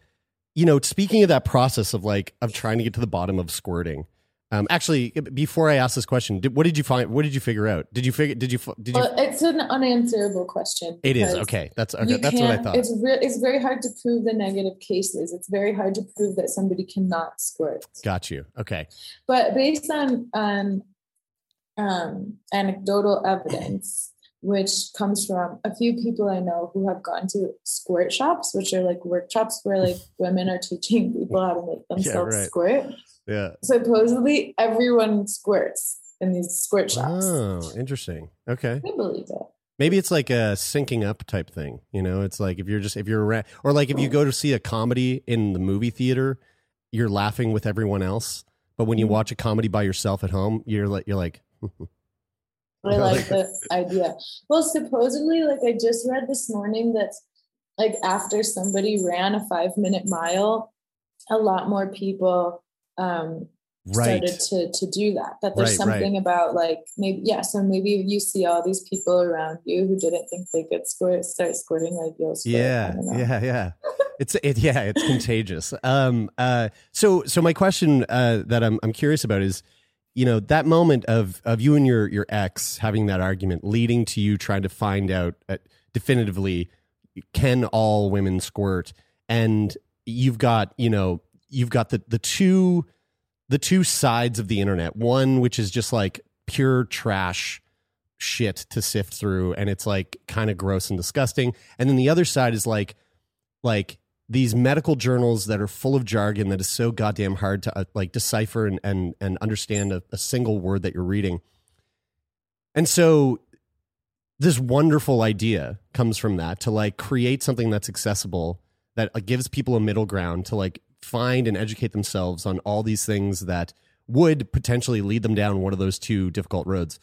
you know speaking of that process of like of trying to get to the bottom of squirting um actually before i ask this question did, what did you find what did you figure out? Did you figure did you did you well, it's an unanswerable question it is. okay. That's okay. that's what i thought. it's re- it's very hard to prove the negative cases. It's very hard to prove that somebody cannot squirt. Got you. Okay. But based on on um, anecdotal evidence which comes from a few people i know who have gone to squirt shops which are like workshops where like (laughs) women are teaching people how to make themselves right. squirt. Yeah. Supposedly everyone squirts in these squirt shops. Oh interesting. Okay. I believe it. Maybe it's like a syncing up type thing you know? It's like if you're just if you're around or like if you go to see a comedy in the movie theater you're laughing with everyone else but when you Mhm. watch a comedy by yourself at home you're like you're like (laughs) I like the idea. Well, supposedly, like I just read this morning that like after somebody ran a five minute mile, a lot more people um right started to to do that. That there's Right, right. something about like maybe yeah, so maybe you see all these people around you who didn't think they could squirt start squirting like you'll squirt. Yeah yeah yeah it's it yeah it's contagious um uh so so my question uh that i'm i'm curious about is you know that moment of of you and your your ex having that argument leading to you trying to find out uh, definitively can all women squirt? And you've got you know you've got the the two the two sides of the internet. One which is just like pure trash shit to sift through and it's like kind of gross and disgusting. And then the other side is like like these medical journals that are full of jargon that is so goddamn hard to uh, like decipher and and, and understand a, a single word that you're reading. And so this wonderful idea comes from that to like create something that's accessible that uh, gives people a middle ground to like find and educate themselves on all these things that would potentially lead them down one of those two difficult roads.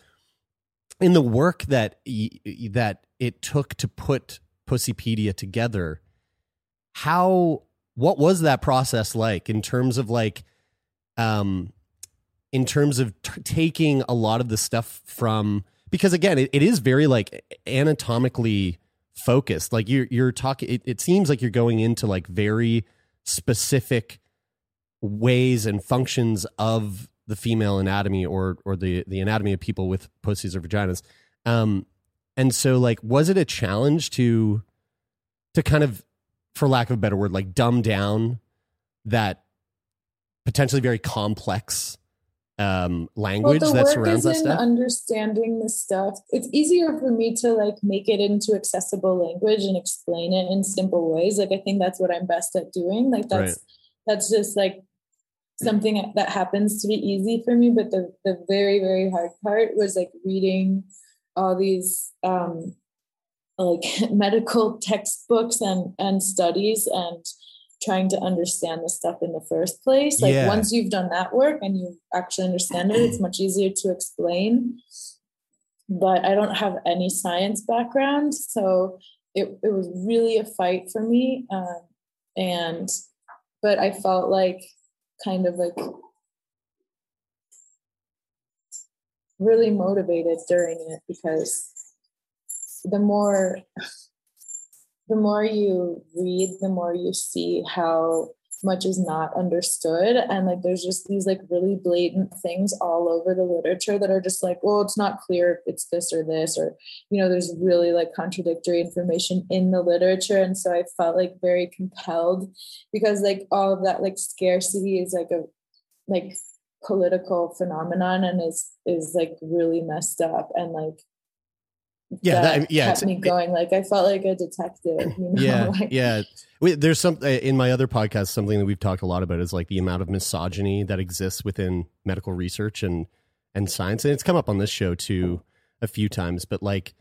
In the work that that it took to put Pussypedia together, how what was that process like in terms of like, um, in terms of t- taking a lot of the stuff from because again it, it is very like anatomically focused like you're you're talking it, it seems like you're going into like very specific ways and functions of the female anatomy or or the the anatomy of people with pussies or vaginas. Um, and so like, was it a challenge to to kind of, for lack of a better word, like dumb down that potentially very complex um language well, that surrounds is that in stuff? understanding the stuff. It's easier for me to like make it into accessible language and explain it in simple ways. Like I think that's what I'm best at doing. Like that's Right. that's just like something that happens to be easy for me. But the the very very hard part was like reading all these um like (laughs) medical textbooks and and studies and trying to understand the stuff in the first place like Yeah. once you've done that work and you actually understand it it's much easier to explain but i don't have any science background so it, it was really a fight for me um, and but i felt like kind of like really motivated during it because the more the more you read the more you see how much is not understood. And like there's just these like really blatant things all over the literature that are just like well it's not clear if it's this or this or you know there's really like contradictory information in the literature. And so i felt like very compelled because like all of that like scarcity is like a like political phenomenon and is is like really messed up. And like Yeah, that that- yeah, kept me going. Like i felt like a detective (laughs) you know yeah like, yeah. There's some uh, in my other podcast something that we've talked a lot about is like the amount of misogyny that exists within medical research and and science. And it's come up on this show too a few times but like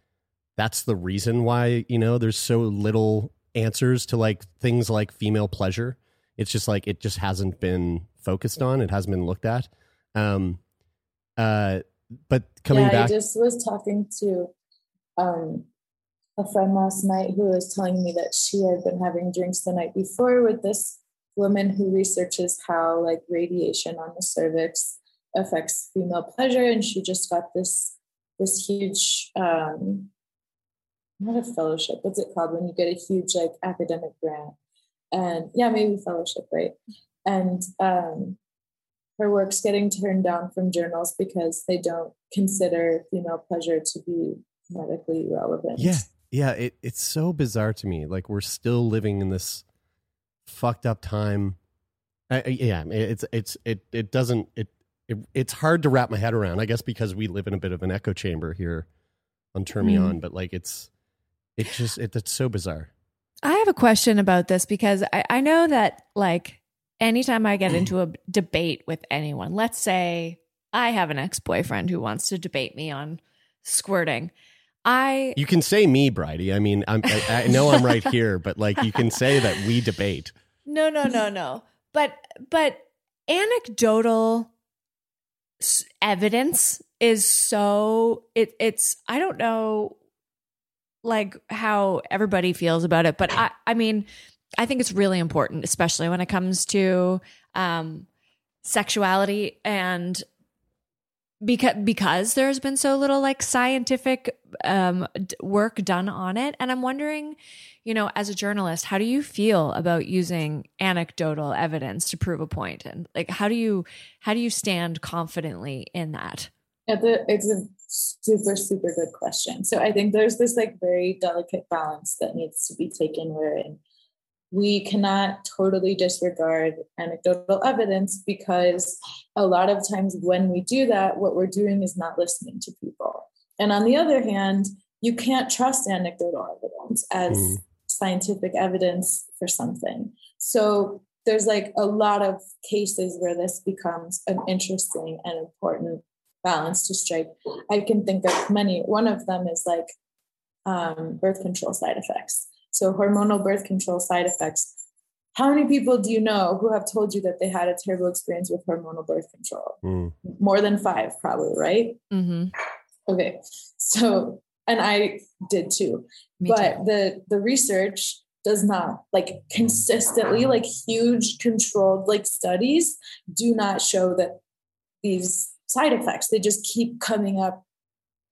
that's the reason why you know there's so little answers to like things like female pleasure. It's just like it just hasn't been focused on it hasn't been looked at. Um uh but coming yeah, back I just was talking to um, a friend last night who was telling me that she had been having drinks the night before with this woman who researches how like radiation on the cervix affects female pleasure, and she just got this this huge um, not a fellowship. What's it called when you get a huge like academic grant? And yeah, maybe fellowship, right? And um, her work's getting turned down from journals because they don't consider female pleasure to be medically relevant. Yeah, yeah. It, it's so bizarre to me. Like we're still living in this fucked up time. I, I- yeah, it's it's it it doesn't it, it it's hard to wrap my head around. I guess because we live in a bit of an echo chamber here on Turn Me On, Mm. On, but like it's it just it, it's so bizarre. I have a question about this because I, I know that like anytime I get (clears throat) into a debate with anyone, let's say I have an ex boyfriend who wants to debate me on squirting. I You can say me, Bridie. I mean, I'm, I, I know I'm right here, but like you can say that we debate. (laughs) no no no no, but but anecdotal evidence is so it it's I don't know like how everybody feels about it, but I I mean I think it's really important, especially when it comes to um, sexuality and because because there's been so little like scientific um, work done on it, and I'm wondering, you know, as a journalist, how do you feel about using anecdotal evidence to prove a point, and like how do you how do you stand confidently in that? Yeah, the, it's a super, super good question. So I think there's this like very delicate balance that needs to be taken wherein we cannot totally disregard anecdotal evidence because a lot of times when we do that, what we're doing is not listening to people. And on the other hand, you can't trust anecdotal evidence as Mm. scientific evidence for something. So there's like a lot of cases where this becomes an interesting and important balance to strike. I can think of many. One of them is like um, birth control side effects. So hormonal birth control side effects. How many people do you know who have told you that they had a terrible experience with hormonal birth control? Mm. More than five, probably, right? Mm-hmm. Okay. So, and I did too. Me but too. the the research does not like consistently like huge controlled like studies do not show that these side effects they just keep coming up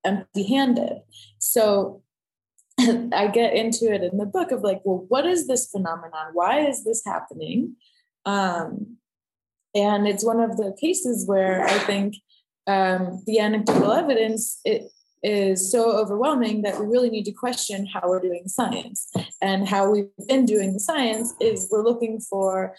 empty handed so (coughs) I get into it in the book of like, well, what is this phenomenon? Why is this happening? Um, and it's one of the cases where I think um, the anecdotal evidence it is so overwhelming that we really need to question how we're doing science. And how we've been doing the science is we're looking for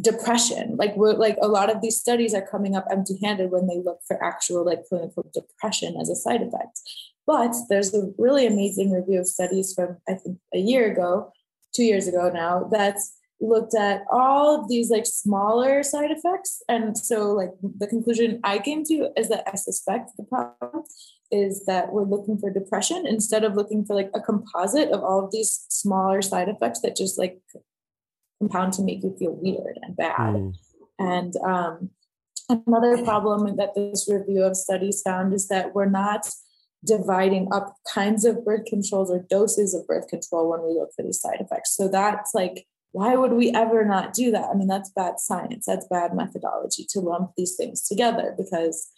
depression. Like we're like a lot of these studies are coming up empty-handed when they look for actual like clinical depression as a side effect. But there's a really amazing review of studies from I think a year ago, two years ago now, that's looked at all of these like smaller side effects. And so like the conclusion I came to is that I suspect the problem is that we're looking for depression instead of looking for like a composite of all of these smaller side effects that just like compound to make you feel weird and bad. Mm. And um, another problem that this review of studies found is that we're not dividing up kinds of birth controls or doses of birth control when we look for these side effects. So that's like, why would we ever not do that? I mean, that's bad science. That's bad methodology to lump these things together because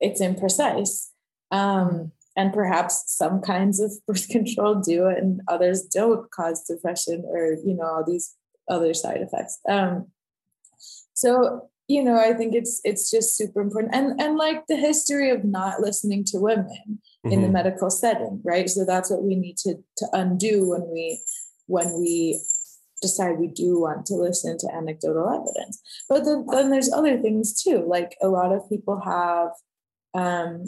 it's imprecise. Um, and perhaps some kinds of (laughs) birth control do and others don't cause depression or, you know, all these other side effects. Um, so you know, I think it's it's just super important, and and like the history of not listening to women mm-hmm. in the mm-hmm. medical setting, right? So that's what we need to to undo when we when we decide we do want to listen to anecdotal evidence. But then, then there's other things too. Like a lot of people have um,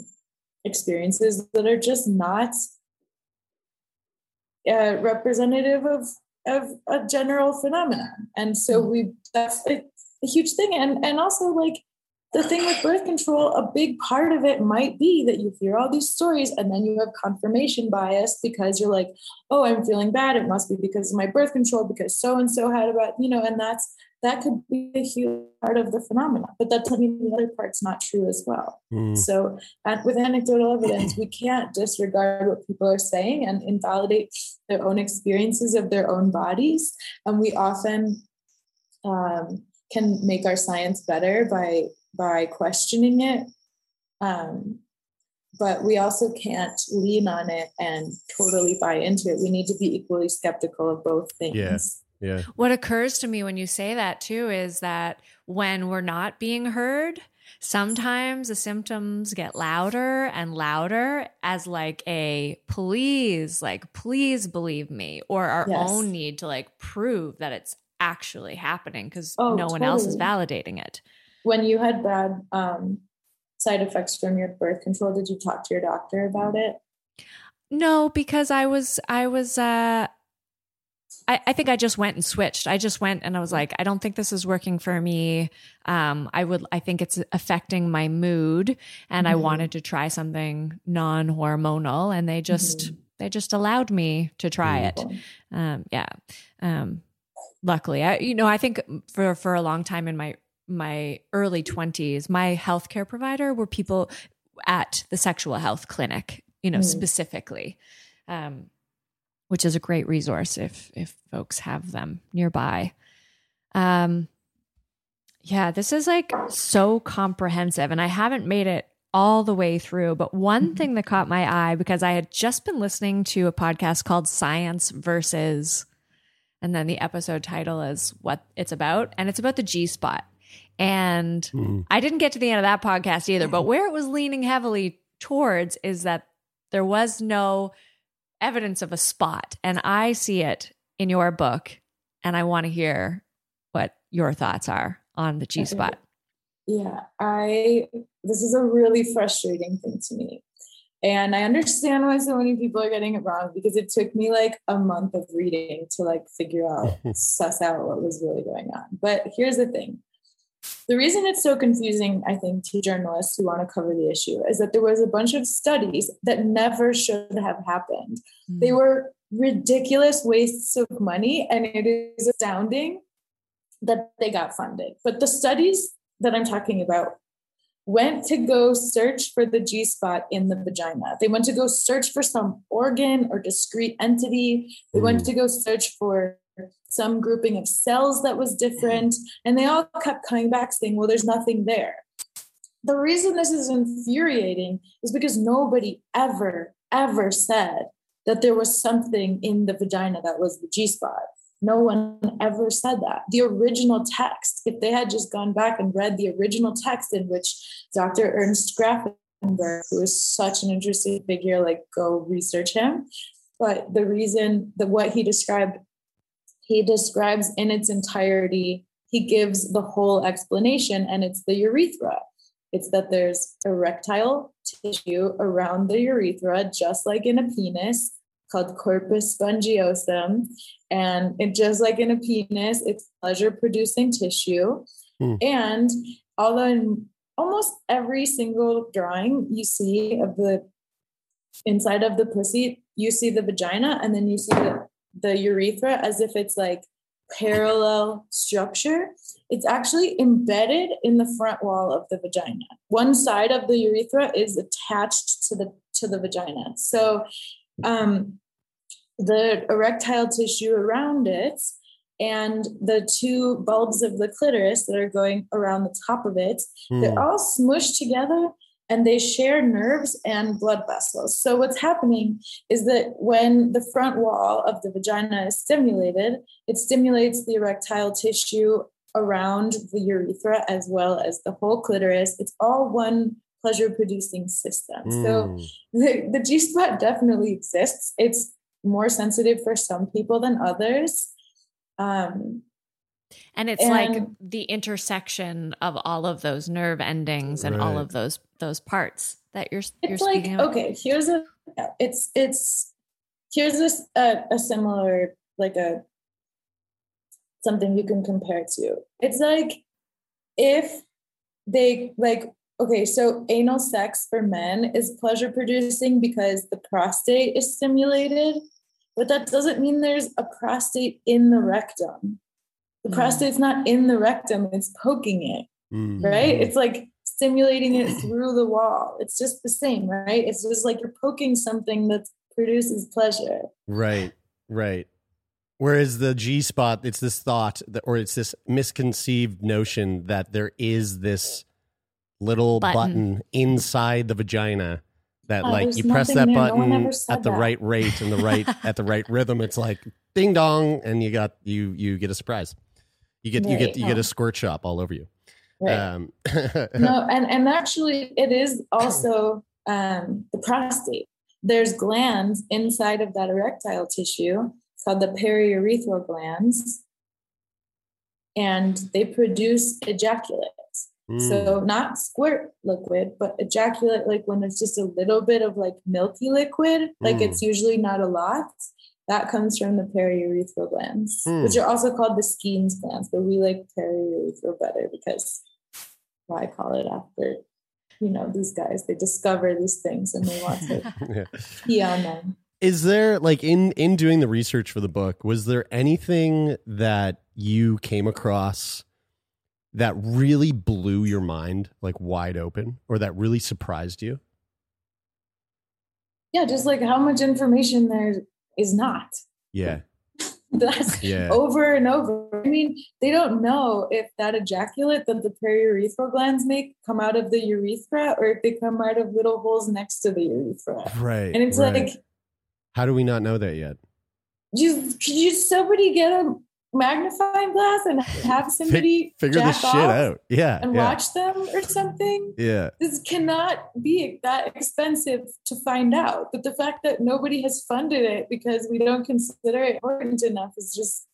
experiences that are just not uh, representative of of a general phenomenon and so mm-hmm. we that's a, a, huge thing and and also like the thing with birth control a big part of it might be that you hear all these stories and then you have confirmation bias because you're like oh i'm feeling bad it must be because of my birth control because so and so had about you know and that's that could be a huge part of the phenomenon. But that doesn't mean the other part's not true as well. Mm. So, with anecdotal evidence, we can't disregard what people are saying and invalidate their own experiences of their own bodies. And we often um, can make our science better by by questioning it. Um, but we also can't lean on it and totally buy into it. We need to be equally skeptical of both things. Yeah. Yeah. What occurs to me when you say that too is that when we're not being heard, sometimes the symptoms get louder and louder as like a please, like please believe me, or our yes. own need to like prove that it's actually happening because oh, no one else is validating it. When you had bad um, side effects from your birth control, did you talk to your doctor about it? No, because I was I was uh I, I, think I just went and switched. I just went and I was like, I don't think this is working for me. Um, I would, I think it's affecting my mood, and mm-hmm. I wanted to try something non-hormonal, and they just, mm-hmm. they just allowed me to try it. Um, yeah. Um, luckily, I, you know, I think for for a long time in my my early twenties, my healthcare provider were people at the sexual health clinic, you know, mm-hmm. specifically. Um, which is a great resource if if folks have them nearby. Um, yeah, this is like so comprehensive, and I haven't made it all the way through. But one mm-hmm. thing that caught my eye because I had just been listening to a podcast called Science versus, and then the episode title is what it's about, and it's about the G spot. And mm-hmm. I didn't get to the end of that podcast either, but where it was leaning heavily towards is that there was no evidence of a spot. And I see it in your book. And I want to hear what your thoughts are on the G spot. Yeah, I, this is a really frustrating thing to me. And I understand why so many people are getting it wrong because it took me like a month of reading to like figure out, (laughs) suss out what was really going on. But here's the thing the reason it's so confusing, I think, to journalists who want to cover the issue is that there was a bunch of studies that never should have happened. Mm. They were ridiculous wastes of money, and it is astounding that they got funded. But the studies that I'm talking about went to go search for the G spot in the vagina. They went to go search for some organ or discrete entity. They mm. went to go search for some grouping of cells that was different. And they all kept coming back saying, well, there's nothing there. The reason this is infuriating is because nobody ever, ever said that there was something in the vagina that was the G spot. No one ever said that. The original text, if they had just gone back and read the original text in which Dr. Ernst Grafenberg, who is such an interesting figure, like go research him. But the reason that what he described, he describes in its entirety, he gives the whole explanation, and it's the urethra. It's that there's erectile tissue around the urethra, just like in a penis, called corpus spongiosum. And it just like in a penis, it's pleasure producing tissue. Hmm. And although in almost every single drawing you see of the inside of the pussy, you see the vagina and then you see the, the urethra as if it's like parallel structure. It's actually embedded in the front wall of the vagina. One side of the urethra is attached to the to the vagina. So um, the erectile tissue around it and the two bulbs of the clitoris that are going around the top of it, mm. they're all smushed together and they share nerves and blood vessels. So, what's happening is that when the front wall of the vagina is stimulated, it stimulates the erectile tissue around the urethra as well as the whole clitoris. It's all one pleasure producing system. Mm. So, hmm. (laughs) the, the G spot definitely exists. It's more sensitive for some people than others. Um, and it's and, like the intersection of all of those nerve endings and right. all of those those parts that you're you're it's like about. okay here's a it's it's here's this a, a similar like a something you can compare to it's like if they like okay so anal sex for men is pleasure producing because the prostate is stimulated but that doesn't mean there's a prostate in the rectum the mm. prostate's not in the rectum, it's poking it, mm. right? It's like stimulating it through the wall. It's just the same, right? It's just like you're poking something that produces pleasure. Right, right. Whereas the G spot, it's this thought that, or it's this misconceived notion that there is this little button, button inside the vagina that oh, like you press that there. button no at the that. right rate and the right (laughs) at the right rhythm. It's like ding dong, and you got you you get a surprise. You get right. you get you get a squirt shop all over you. Right. Um, (laughs) no, and and actually, it is also (clears throat) um, the prostate. There's glands inside of that erectile tissue called the periurethral glands, and they produce ejaculate. Mm. So not squirt liquid, but ejaculate like when it's just a little bit of like milky liquid, like mm. it's usually not a lot. That comes from the periurethral glands, mm. which are also called the Skene's glands, but we like periurethral better because well, call it after, you know, these guys. They discover these things and they want to (laughs) yeah. pee on them. Is there like in in doing the research for the book, was there anything that you came across that really blew your mind like wide open or that really surprised you? Yeah, just like how much information there is not. Yeah. (laughs) That's yeah. over and over. I mean, they don't know if that ejaculate that the periurethral glands make come out of the urethra or if they come out of little holes next to the urethra. Right. And it's right. like, how do we not know that yet? Just could you somebody get a magnifying glass and have somebody figure this shit out. Yeah. And yeah. watch them or something. Yeah. This cannot be that expensive to find out. But the fact that nobody has funded it because we don't consider it important enough is just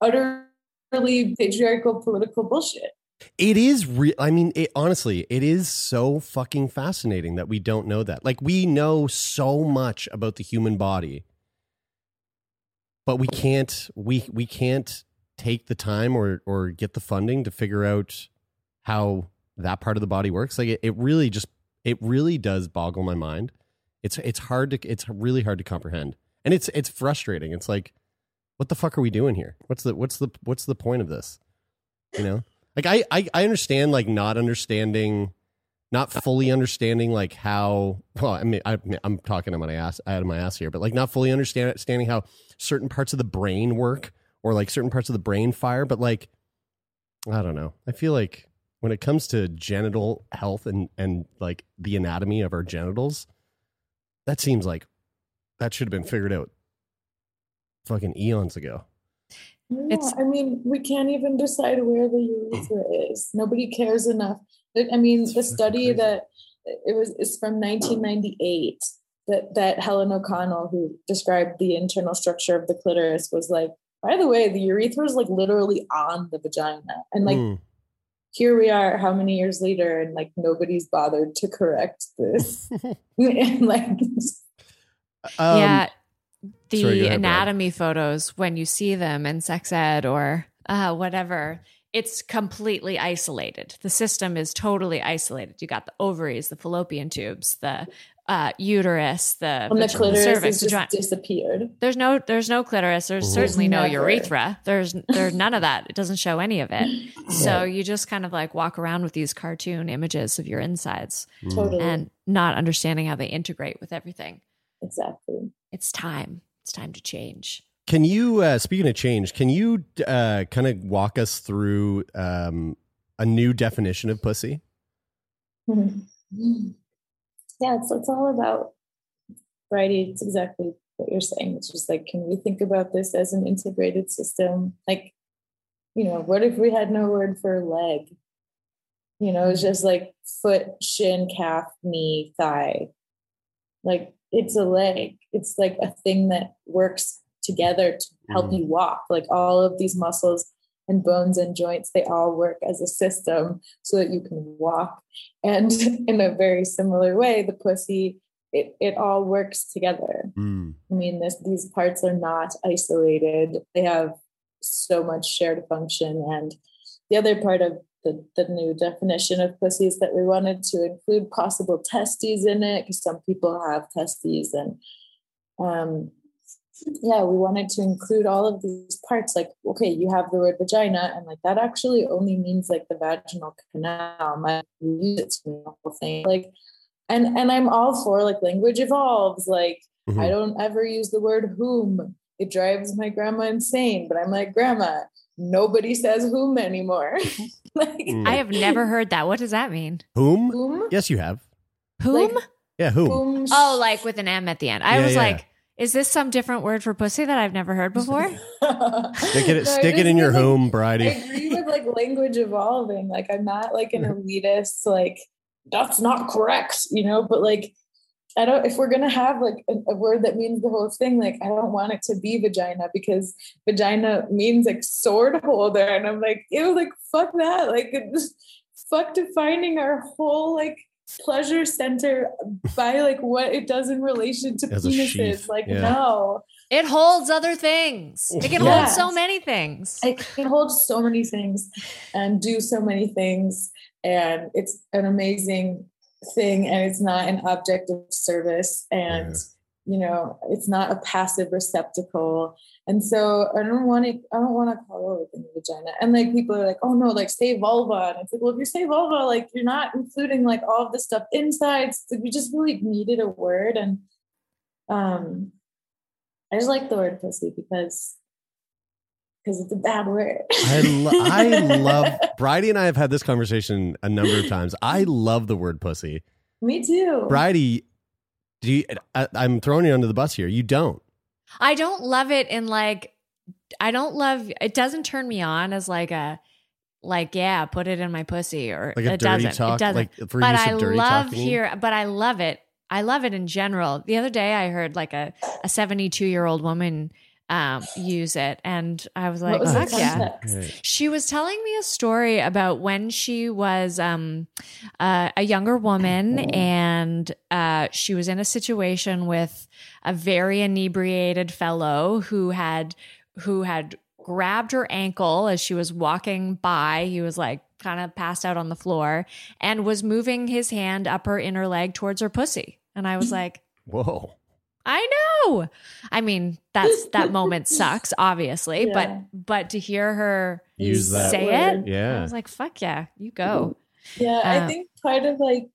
utterly patriarchal political bullshit. It is real. I mean, it, honestly, it is so fucking fascinating that we don't know that. Like, we know so much about the human body but we can't we we can't take the time or or get the funding to figure out how that part of the body works. Like it, it really just it really does boggle my mind. It's it's hard to it's really hard to comprehend. And it's it's frustrating. It's like what the fuck are we doing here? What's the what's the what's the point of this? You know? Like i i, I understand like not understanding not fully understanding like how well I mean I, am talking out of my ass out of my ass here, but like not fully understand, understanding how certain parts of the brain work or like certain parts of the brain fire. But like I don't know. I feel like when it comes to genital health and and like the anatomy of our genitals, that seems like that should have been figured out fucking eons ago. Yeah, It's- I mean, we can't even decide where the urethra is. Nobody cares enough. I I mean, the study that it was is from 1998 that that Helen O'Connell, who described the internal structure of the clitoris, was like, by the way, the urethra is like literally on the vagina, and like Mm. here we are, how many years later, and like nobody's bothered to correct this, (laughs) (laughs) and like (laughs) Um, yeah. The sorry, go ahead, anatomy photos, when you see them in sex ed or uh, whatever, it's completely isolated. The system is totally isolated. You got the ovaries, the fallopian tubes, the uh, uterus, the, and the vag- clitoris cervix, has just disappeared. There's no there's no clitoris. There's Mhm. certainly no urethra. There's there's none of that. It doesn't show any of it. (laughs) So you just kind of like walk around with these cartoon images of your insides Mm. Totally, and not understanding how they integrate with everything. exactly. It's time. It's time to change. Can you, uh, speaking of change, can you uh, kind of walk us through um, a new definition of pussy? yeah, it's it's all about variety. It's exactly what you're saying. It's just like, can we think about this as an integrated system? Like, you know, what if we had no word for leg? You know, it's just like foot, shin, calf, knee, thigh. Like it's a leg. It's like a thing that works together to help Mhm. you walk. Like all of these muscles and bones and joints, they all work as a system so that you can walk. And (laughs) in a very similar way, the pussy, it, it all works together. Mm. I mean, this, these parts are not isolated. They have so much shared function. And the other part of the, the new definition of pussy is that we wanted to include possible testes in it because some people have testes. And um, yeah, we wanted to include all of these parts. Like, okay, you have the word vagina, and like that actually only means like the vaginal canal. My use it to mean the whole thing. Like, and and I'm all for like language evolves. Like, Mhm. I don't ever use the word whom. It drives my grandma insane. But I'm like, grandma, nobody says whom anymore. (laughs) like, Mm. I have never heard that. What does that mean? Whom? whom? Yes, you have. Whom? Like, Yeah, whom? whom? oh, like with an M at the end. I Yeah, was yeah. like, is this some different word for pussy that I've never heard before? (laughs) Stick it, No, stick it in your mean, like, home, I agree with like language evolving. Like I'm not like an elitist, like that's not correct, you know, but like I don't if we're gonna have like a, a word that means the whole thing, like I don't want it to be vagina because vagina means like sword holder. And I'm like, ew, like fuck that. Like it's- (laughs) fuck defining our whole like pleasure center by like what it does in relation to As penises. Like yeah. no. It holds other things. It can Yes. hold so many things. it can hold so many things and do so many things and it's an amazing thing and it's not an object of service and you know it's not a passive receptacle and so i don't want to i don't want to call everything vagina and like people are like oh no like say vulva and it's like well if you say vulva like you're not including like all of the stuff inside so we just really needed a word and um i just like the word pussy because because it's a bad word. I, lo- I (laughs) love Bridie and I have had this conversation a number of times. I love the word pussy. Me too. Bridie, do you, I, I'm throwing you under the bus here. You don't. I don't love it in like I don't love it doesn't turn me on as like a like yeah, put it in my pussy or Like a it dirty doesn't. talk, it doesn't. like for but I love here but I love it. I love it in general. The other day I heard like a a 72-year-old woman um use it and I was like, was the "Fuck yeah." Right. She was telling me a story about when she was um, uh, a younger woman and uh, she was in a situation with a very inebriated fellow who had who had grabbed her ankle as she was walking by. He was like kind of passed out on the floor and was moving his hand up her inner leg towards her pussy. And I was (laughs) like, Whoa. I know. I mean, that's that moment (laughs) sucks, obviously, Yeah. but but to hear her Use that say word. it, Yeah. I was like, "Fuck yeah, you go." Yeah, Uh, I think part of like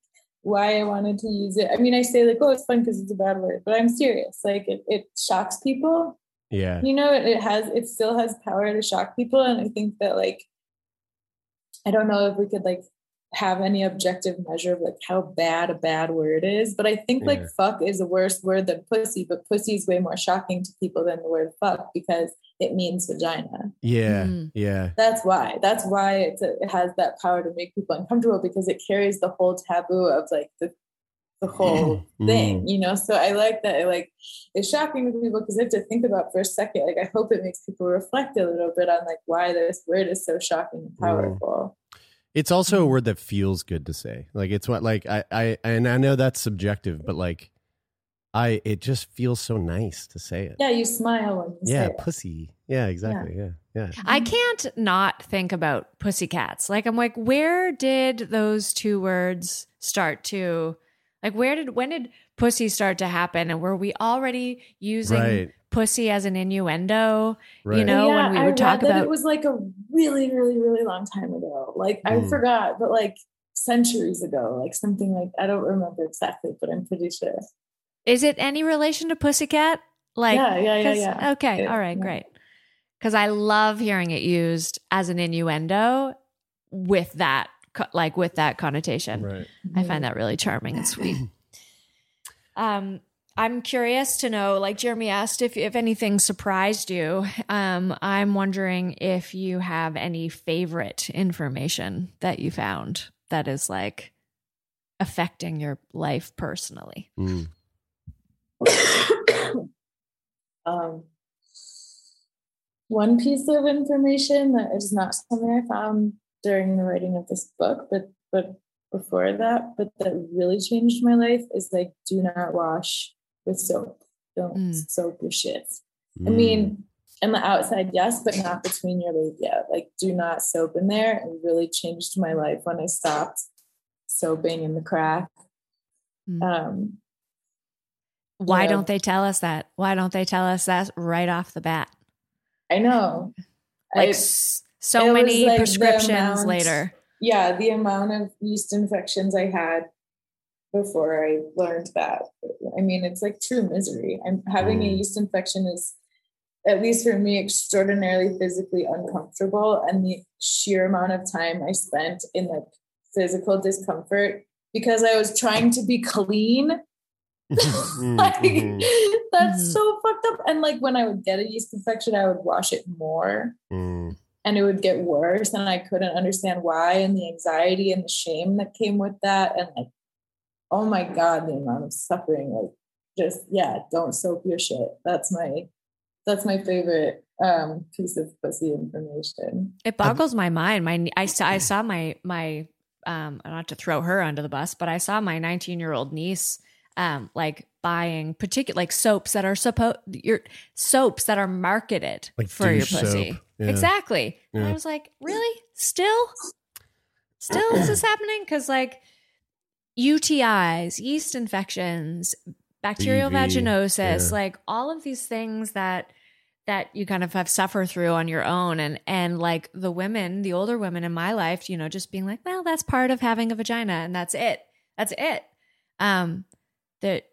why I wanted to use it. I mean, I say like, oh, it's fun because it's a bad word, but I'm serious. Like, it, it shocks people. Yeah. You know, it, it has, it still has power to shock people, and I think that like, I don't know if we could like have any objective measure of like how bad a bad word is. But I think like Yeah. fuck is a worse word than pussy, but pussy is way more shocking to people than the word fuck because it means vagina. Yeah. Mm. Yeah. That's why. That's why it's a, it has that power to make people uncomfortable because it carries the whole taboo of like the the whole Mm. thing, you know. So I like that. it Like it's shocking to people because they have to think about for a second. Like I hope it makes people reflect a little bit on like why this word is so shocking and powerful. It's also mm. a word that feels good to say. Like it's what like I I and I know that's subjective, but like I it just feels so nice to say it. Yeah, you smile when you Yeah, say it. pussy. Yeah, exactly. Yeah. Yeah. I can't not think about pussycats. Like I'm like, where did those two words start to like where did when did pussy start to happen? And were we already using Right. Pussy as an innuendo? You know, Yeah, when we I would read talk that about it was like a really, really, really long time ago. Like I Mm. forgot, but like centuries ago, like something like I don't remember exactly, but I'm pretty sure. is it any relation to pussycat? Like Yeah, yeah, yeah, 'cause- yeah. Okay, It- all right, yeah. great. Because I love hearing it used as an innuendo with that like with that connotation. Right. I find that really charming and sweet. (clears throat) um, I'm curious to know, like Jeremy asked, if if anything surprised you. Um, I'm wondering if you have any favorite information that you found that is like affecting your life personally. Mm. (coughs) um, one piece of information that is not something I found during the writing of this book, but but before that, but that really changed my life is like do not wash with soap. Don't Mm. soap your shit. I mean, on the outside, yes, but not between your labia. Like, do not soap in there. It really changed my life when I stopped soaping in the crack. Mm. Um, Why Yeah. don't they tell us that? Why don't they tell us that right off the bat? I know. Like I- s- so many like prescriptions amount- later. Yeah, the amount of yeast infections I had before I learned that. I mean, it's like true misery. I'm having a Mm. yeast infection is at least for me extraordinarily physically uncomfortable and the sheer amount of time I spent in like physical discomfort because I was trying to be clean (laughs) (laughs) Mm, like mhm, that's Mhm. so fucked up. And like when I would get a yeast infection, I would wash it more mm. and it would get worse. And I couldn't understand why and the anxiety and the shame that came with that. And like, oh my God, the amount of suffering. Like just yeah, don't soap your shit. That's my that's my favorite um piece of pussy information. It boggles my mind. My I saw I saw my my um not to throw her under the bus, but I saw my 19 year old niece um like buying particular like soaps that are supposed your soaps that are marketed Like for your pussy. Yeah. Exactly. And I was like, really? Still? Still is this happening? Because like UTIs, yeast infections, bacterial BV, vaginosis, yeah. like all of these things that that you kind of have suffer through on your own and and like the women the older women in my life you know just being like well that's part of having a vagina and that's it that's it um that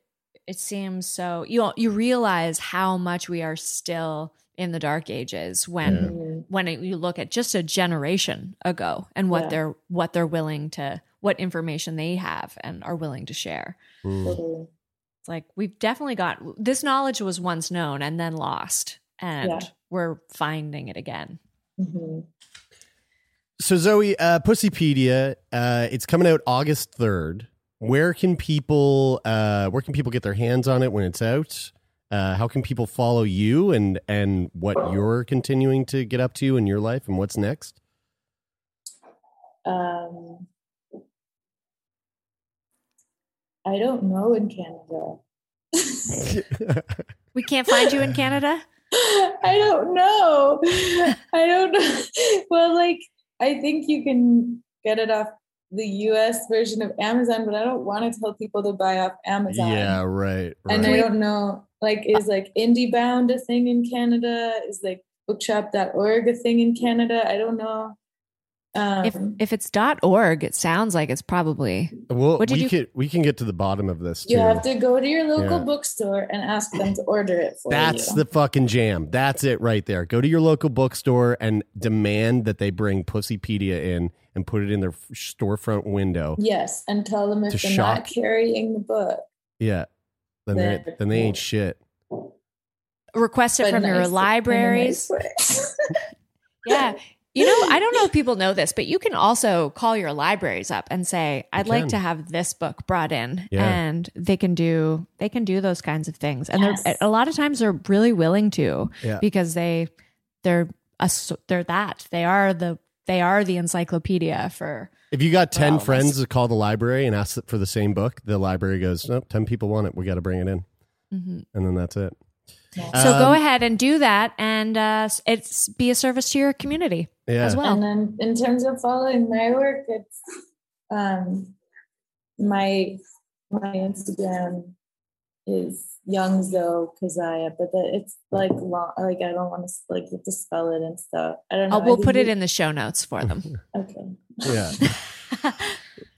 it seems so you you realize how much we are still in the dark ages when Mhm. when it, you look at just a generation ago and what Yeah. they're what they're willing to what information they have and are willing to share Mm. Totally. it's like we've definitely got this knowledge was once known and then lost and Yeah. we're finding it again Mhm. So Zoe, uh, Pussypedia, uh, it's coming out August third. Where can people uh, where can people get their hands on it when it's out? Uh, how can people follow you and and what you're continuing to get up to in your life and what's next? Um, I don't know in Canada. (laughs) we can't find you in canada (laughs) I don't know. I don't know. (laughs) Well, like I think you can get it off the US version of Amazon, but I don't want to tell people to buy off Amazon. yeah, right. And. I don't know, like, is like IndieBound a thing in Canada? Is like bookshop.org a thing in Canada? I don't know. Um, if if it's .org, it sounds like it's probably. Well, What did we you- can we can get to the bottom of this too. you have to go to your local Yeah. bookstore and ask them to order it for That's you. the fucking jam. That's it right there. Go to your local bookstore and demand that they bring Pussypedia in and put it in their storefront window. yes, and tell them if they're not carrying the book. Yeah. Then they They're then they ain't shit. Request it but from your nice- in a libraries. nice. (laughs) Yeah. You know, I don't know if (laughs) people know this, but you can also call your libraries up and say, "I'd like can. to have this book brought in," Yeah. and they can do they can do those kinds of things. And Yes. they're a lot of times they're really willing to Yeah. because they they're a, they're that they are the they are the encyclopedia for If you got 10 all friends to call the library and ask for the same book, the library goes, nope, 10 people want it. We got to bring it in. Mhm. And then that's it. So go Um, ahead and do that, and uh, it's be a service to your community Yeah. as well. And then in terms of following my work, it's um my my Instagram is young Zoe Kazaya, but the, it's like long like I don't want to like you have to spell it and stuff. I don't know. Oh, we'll think put it you- in the show notes for them. (laughs) Okay. Yeah.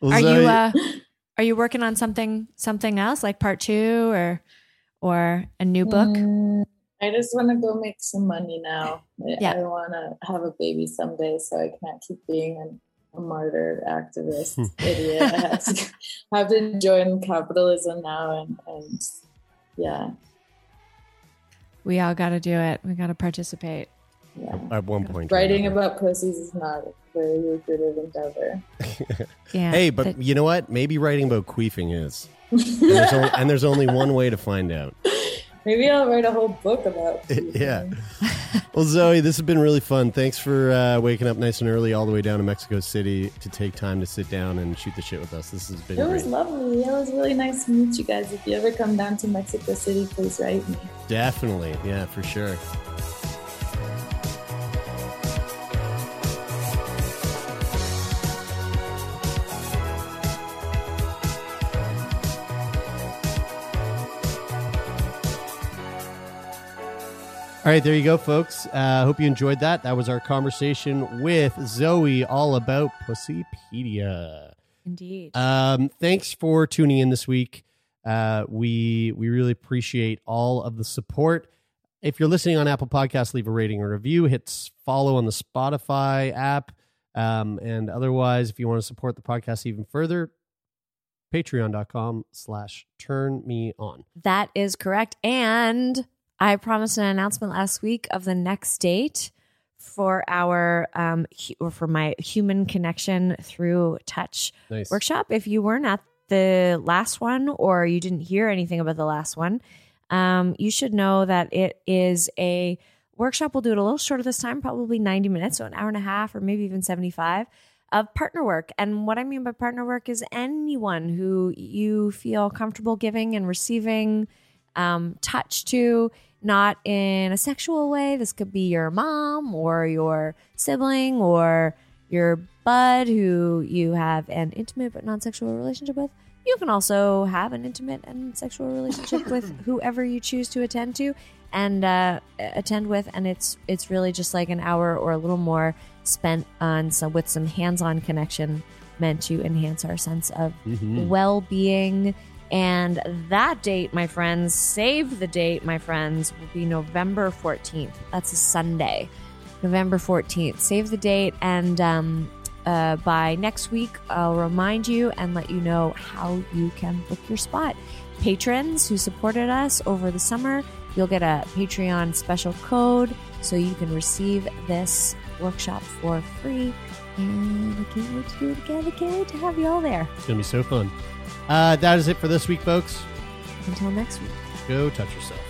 Well, (laughs) are Zoe- you uh, are you working on something something else like part two or or a new book? Mm, I just want to go make some money now. I- Yeah. I want to have a baby someday, so I can't keep being an, a martyred activist hmm. (laughs) idiot. I have to (laughs) have to join capitalism now, and and yeah, We all got to do it. We got to participate. yeah. At one point. Writing about pussies is not a very lucrative endeavor. (laughs) Yeah. Hey, but that- you know what? Maybe writing about queefing is. And there's, only, and there's only one way to find out. Maybe I'll write a whole book about. (laughs) yeah. (laughs) Well, Zoe, this has been really fun. Thanks for uh, waking up nice and early all the way down to Mexico City to take time to sit down and shoot the shit with us. This has been It was lovely. It was really nice to meet you guys. If you ever come down to Mexico City, please write me. Definitely. Yeah, for sure. All right, there you go, folks. Uh, hope you enjoyed that. That was our conversation with Zoe all about Pussypedia. Indeed. Um, thanks for tuning in this week. Uh, we we really appreciate all of the support. If you're listening on Apple Podcasts, leave a rating or review. Hit follow on the Spotify app. Um, and otherwise, if you want to support the podcast even further, patreon.com slash turn me on. That is correct. And I promised an announcement last week of the next date for our um hu- or for my human connection through touch Nice. workshop. If you weren't at the last one or you didn't hear anything about the last one, um, you should know that it is a workshop. We'll do it a little shorter this time, probably 90 minutes, so an hour and a half or maybe even 75 of partner work. And what I mean by partner work is anyone who you feel comfortable giving and receiving um, touch to, not in a sexual way. This could be your mom or your sibling or your bud who you have an intimate but non sexual relationship with. You can also have an intimate and sexual relationship with (laughs) whoever you choose to attend to and uh, attend with, and it's it's really just like an hour or a little more spent on some with some hands-on connection meant to enhance our sense of Mhm. well-being. And that date, my friends, save the date, my friends, will be November 14th. That's a Sunday. November 14th. Save the date. And um, uh, by next week, I'll remind you and let you know how you can book your spot. Patrons who supported us over the summer, you'll get a Patreon special code so you can receive this workshop for free. And I can't wait to do it again. I can't wait to have you all there. It's going to be so fun. Uh, that is it for this week, folks. Until next week. Go touch yourself.